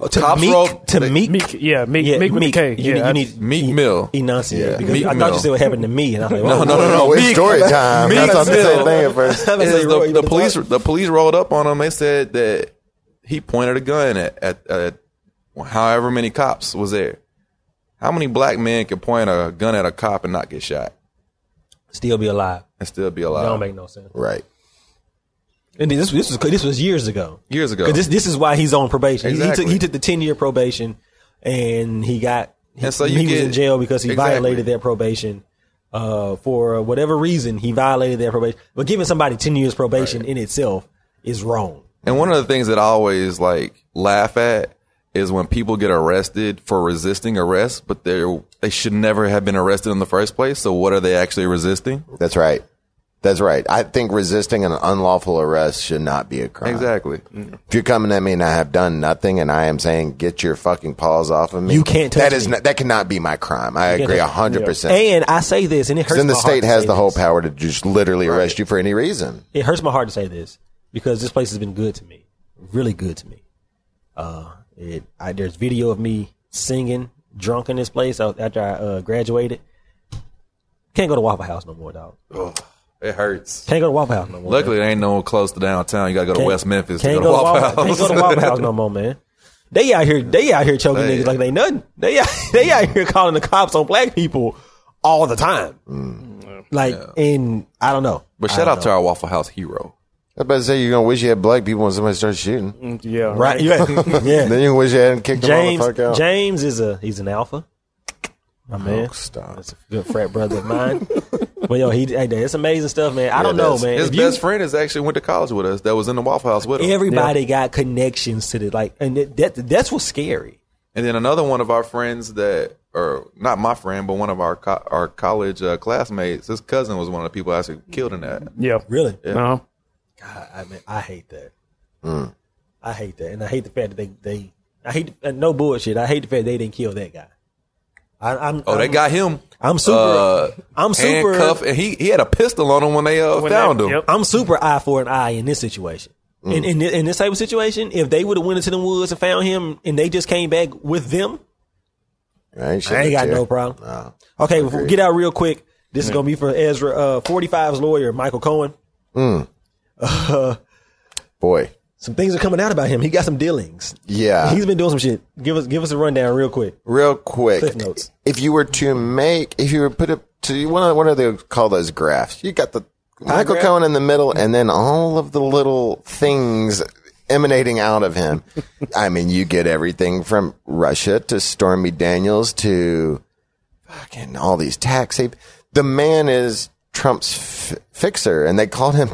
Oh, to cops Meek, wrote- to they- Meek, Meek, yeah, Meek, yeah, Meek with Meek. the K. You, yeah, you need Meek e- Mill. enunciate Yeah, because Meek I thought Mill. you said what happened to me, and I was like, No, no, no, no. It's Meek- story time. I Meek thought the same Mill. thing at first. Is the, the police talk. the police rolled up on him. They said that he pointed a gun at, at, at however many cops was there. How many black men can point a gun at a cop and not get shot still be alive. and still be That alive? don't make no sense. Right. And this this was this was years ago. Years ago. 'Cause this this is why he's on probation. He-. He, took he took the ten year probation, and he got And so he you was get- in jail because he Exactly. violated their probation. Uh, for whatever reason, he violated their probation. But giving somebody ten years probation in itself is wrong. And one of the things that I always like laugh at is when people get arrested for resisting arrest, but they they should never have been arrested in the first place. So what are they actually resisting? That's right. That's right. I think resisting an unlawful arrest should not be a crime. Exactly. If you're coming at me and I have done nothing and I am saying get your fucking paws off of me, You can't touch That is me. not, that cannot be my crime. I can't agree touch a hundred percent. And I say this, and it hurts. Then the my heart state to has say the whole this. power to just literally arrest you for any reason. it hurts my heart to say this because this place has been good to me, really good to me. Uh, it I, there's video of me singing drunk in this place after I uh, graduated. Can't go to Waffle House no more, dog. It hurts. Can't go to Waffle House no more. Luckily, there ain't no close to downtown. You got to go to Can't- West Memphis to Can't go to Waffle House. Can't go to Waffle House no more, man. They out here, they out here choking niggas like they nothing. They out, they out here calling the cops on black people all the time. Like, and I don't know. But shout out to our Waffle House hero. I was about to say you're gonna wish you had black people when somebody starts shooting. yeah, right? Yeah, yeah. Then you wish you hadn't kicked them all James the fuck out. James is a he's an alpha. My man, Oh, stop. that's a good frat brother of mine. but yo, he hey, it's amazing stuff, man. I don't know, man. His If you- best friend is actually went to college with us. That was in the Waffle House with him. everybody got connections to the like, and that, that that's what's scary. And then another one of our friends that, or not my friend, but one of our co- our college uh, classmates, his cousin was one of the people actually killed in that. yeah, Really, No, God, I mean, I hate that. Mm. I hate that, and I hate the fact that they they. I hate uh, no bullshit. I hate the fact they didn't kill that guy. I, I'm. Oh, they I'm- got him. I'm super. Uh, I'm super. handcuffed, and he he had a pistol on him when they uh, When found they- him. yep. I'm super eye for an eye in this situation. In, in in this type of situation, if they would have went into the woods and found him, and they just came back with them, Right? I ain't got no problem. No. Okay, get out real quick. This is gonna be for Ezra. Uh, 45's lawyer, Michael Cohen. Boy. Some things are coming out about him. He got some dealings. Yeah. He's been doing some shit. Give us give us a rundown real quick. Real quick, Cliff notes. if you were to make, if you were put up to one of what do they call those graphs? You got the Michael graph? Cohen in the middle, and then all of the little things emanating out of him. I mean, you get everything from Russia to Stormy Daniels to fucking all these tax. The man is Trump's f- fixer, and they called him.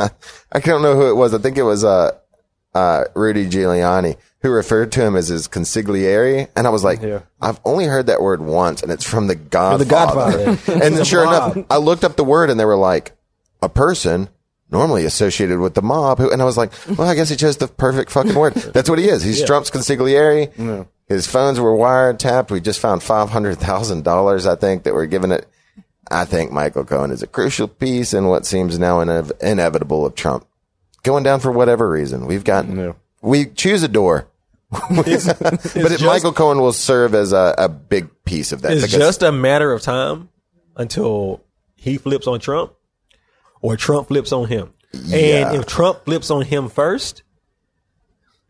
I don't know who it was. I think it was uh, uh, Rudy Giuliani who referred to him as his consigliere, and I was like, Yeah. I've only heard that word once, and it's from the Godfather. Godfather. and then sure mob. enough, I looked up the word, and they were like, a person normally associated with the mob. Who, and I was like, well, I guess he chose the perfect fucking word. That's what he is. He's Trump's consigliere. His phones were wiretapped. We just found five hundred thousand dollars, I think, that were given it. I think Michael Cohen is a crucial piece in what seems now inev- inevitable of Trump going down for whatever reason. We've got we choose a door, but it, just- Michael Cohen will serve as a, a big piece of that. It's just a matter of time until he flips on Trump or Trump flips on him. Yeah. And if Trump flips on him first,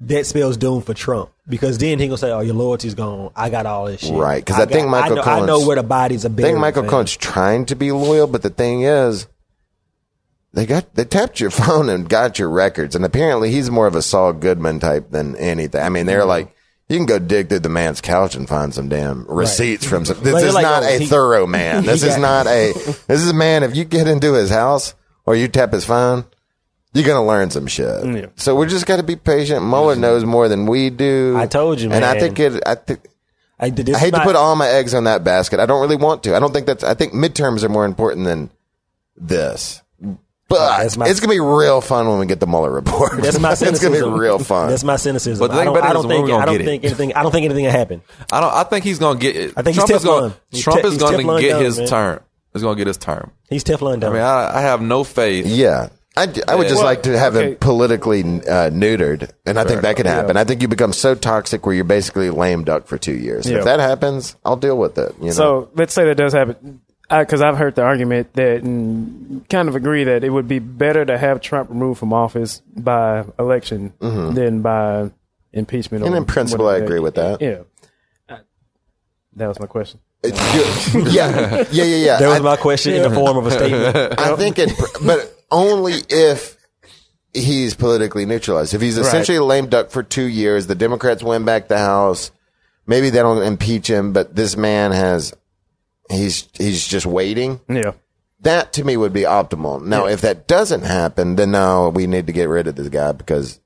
that spells doom for Trump because then he gonna say, "Oh, your loyalty's gone. I got all this shit." Right? Because I think got- Michael I know, I know Cohen's- where the bodies are I think Michael fam. Cohen's trying to be loyal, but the thing is, they got they tapped your phone and got your records, and apparently he's more of a Saul Goodman type than anything. I mean, Mm-hmm. they're like. You can go dig through the man's couch and find some damn receipts from some. This is like, not oh, a he- thorough man. This is not a. This is a man. If you get into his house or you tap his phone, you're gonna learn some shit. Yeah. So we just got to be patient. Mueller knows more than we do. I told you, and I think it. I think I, this I hate is to put all my eggs on that basket. I don't really want to. I don't think that's. I think midterms are more important than this. But That's my- it's gonna be real fun when we get the Mueller report. That's my cynicism. it's cynicism. gonna be real fun. That's my cynicism. But the I thing don't, I is don't when think. we gonna I don't get it. think anything. I don't think anything will happen. I don't. I think he's gonna get it. I think he's Trump is Teflon. gonna. He's Trump te- is gonna get done, his man. term. He's gonna get his term. He's Teflon I mean, I, I have no faith. yeah. I, d- I would just Well, like to have okay. him politically uh, neutered, and I think that could happen. I think you become so toxic where you're basically lame duck for two years. Yeah. If that happens, I'll deal with it. You know? So let's say that does happen, because I've heard the argument that and kind of agree that it would be better to have Trump removed from office by election than by impeachment. Mm-hmm. And or in principle, I agree with that. Yeah, Uh, that was my question. Yeah, yeah, yeah, yeah. That was I- my question in the form of a statement. I think it, but only if he's politically neutralized. If he's essentially a lame duck for two years, the Democrats win back the House. Maybe they don't impeach him, but this man has, he's, he's just waiting. Yeah, That to me would be optimal. Now, if that doesn't happen, then no, we need to get rid of this guy because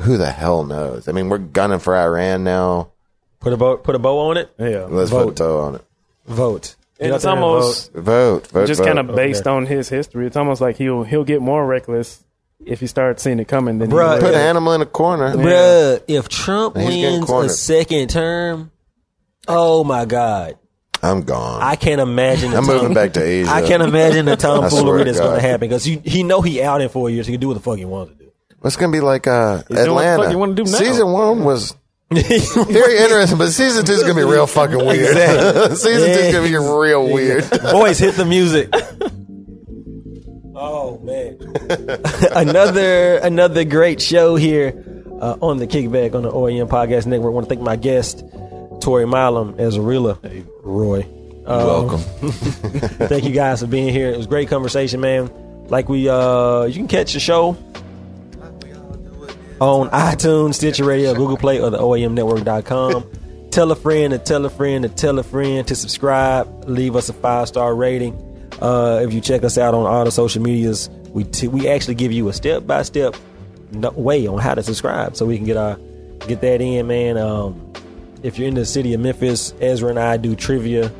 who the hell knows? I mean, we're gunning for Iran now. Put a bow. Put a bow on it. yeah. Let's Vote. put a toe on it. Vote. Get And it's almost vote. Vote, vote, just kind of based on his history. It's almost like he'll he'll get more reckless if he starts seeing it coming. Then Bruh, put an animal in a corner. Bruh, if Trump He's wins a second term, oh my God. I'm gone. I can't imagine. I'm moving back to Asia. I can't imagine the I swear tomfoolery that's going to happen because he know he out in four years. He can do what the fuck he wants to do. It's gonna be like uh, doing what the Atlanta. fuck you wanna do now. Season one was very interesting, but season two is gonna be real fucking weird. season two is gonna be real weird. Boys, hit the music. oh man, another another great show here uh, on the Kickback on the OAM Podcast Network. I want to thank my guest Torry Milam as Arilla hey. Roy. Um, Welcome. thank you guys for being here. It was great conversation, man. Like we, uh, you can catch the show on iTunes, Stitcher Radio, Google Play, or the OAMnetwork.com. tell a friend to tell a friend to tell a friend to subscribe. Leave us a five star rating. Uh, if you check us out on all the social medias, we t- we actually give you a step by step way on how to subscribe, so we can get our get that in, man. Um, if you're in the city of Memphis, Ezra and I do trivia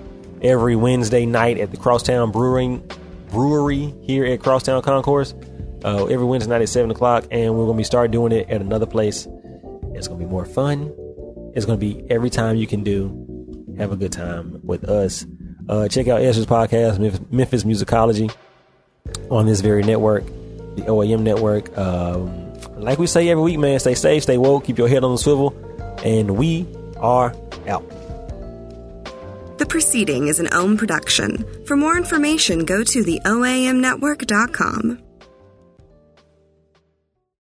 every Wednesday night at the Crosstown Brewing Brewery here at Crosstown Concourse. Uh, every Wednesday night at seven o'clock, and we're gonna be start doing it at another place. It's gonna be more fun. It's gonna be every time you can do have a good time with us. Uh, check out Ezra's podcast, Memphis- Memphis Musicology, on this very network, the OAM network. Um, like we say every week, man, stay safe, stay woke, keep your head on the swivel, and we are out. The proceeding is an OM production. For more information, go to the OAMnetwork.com.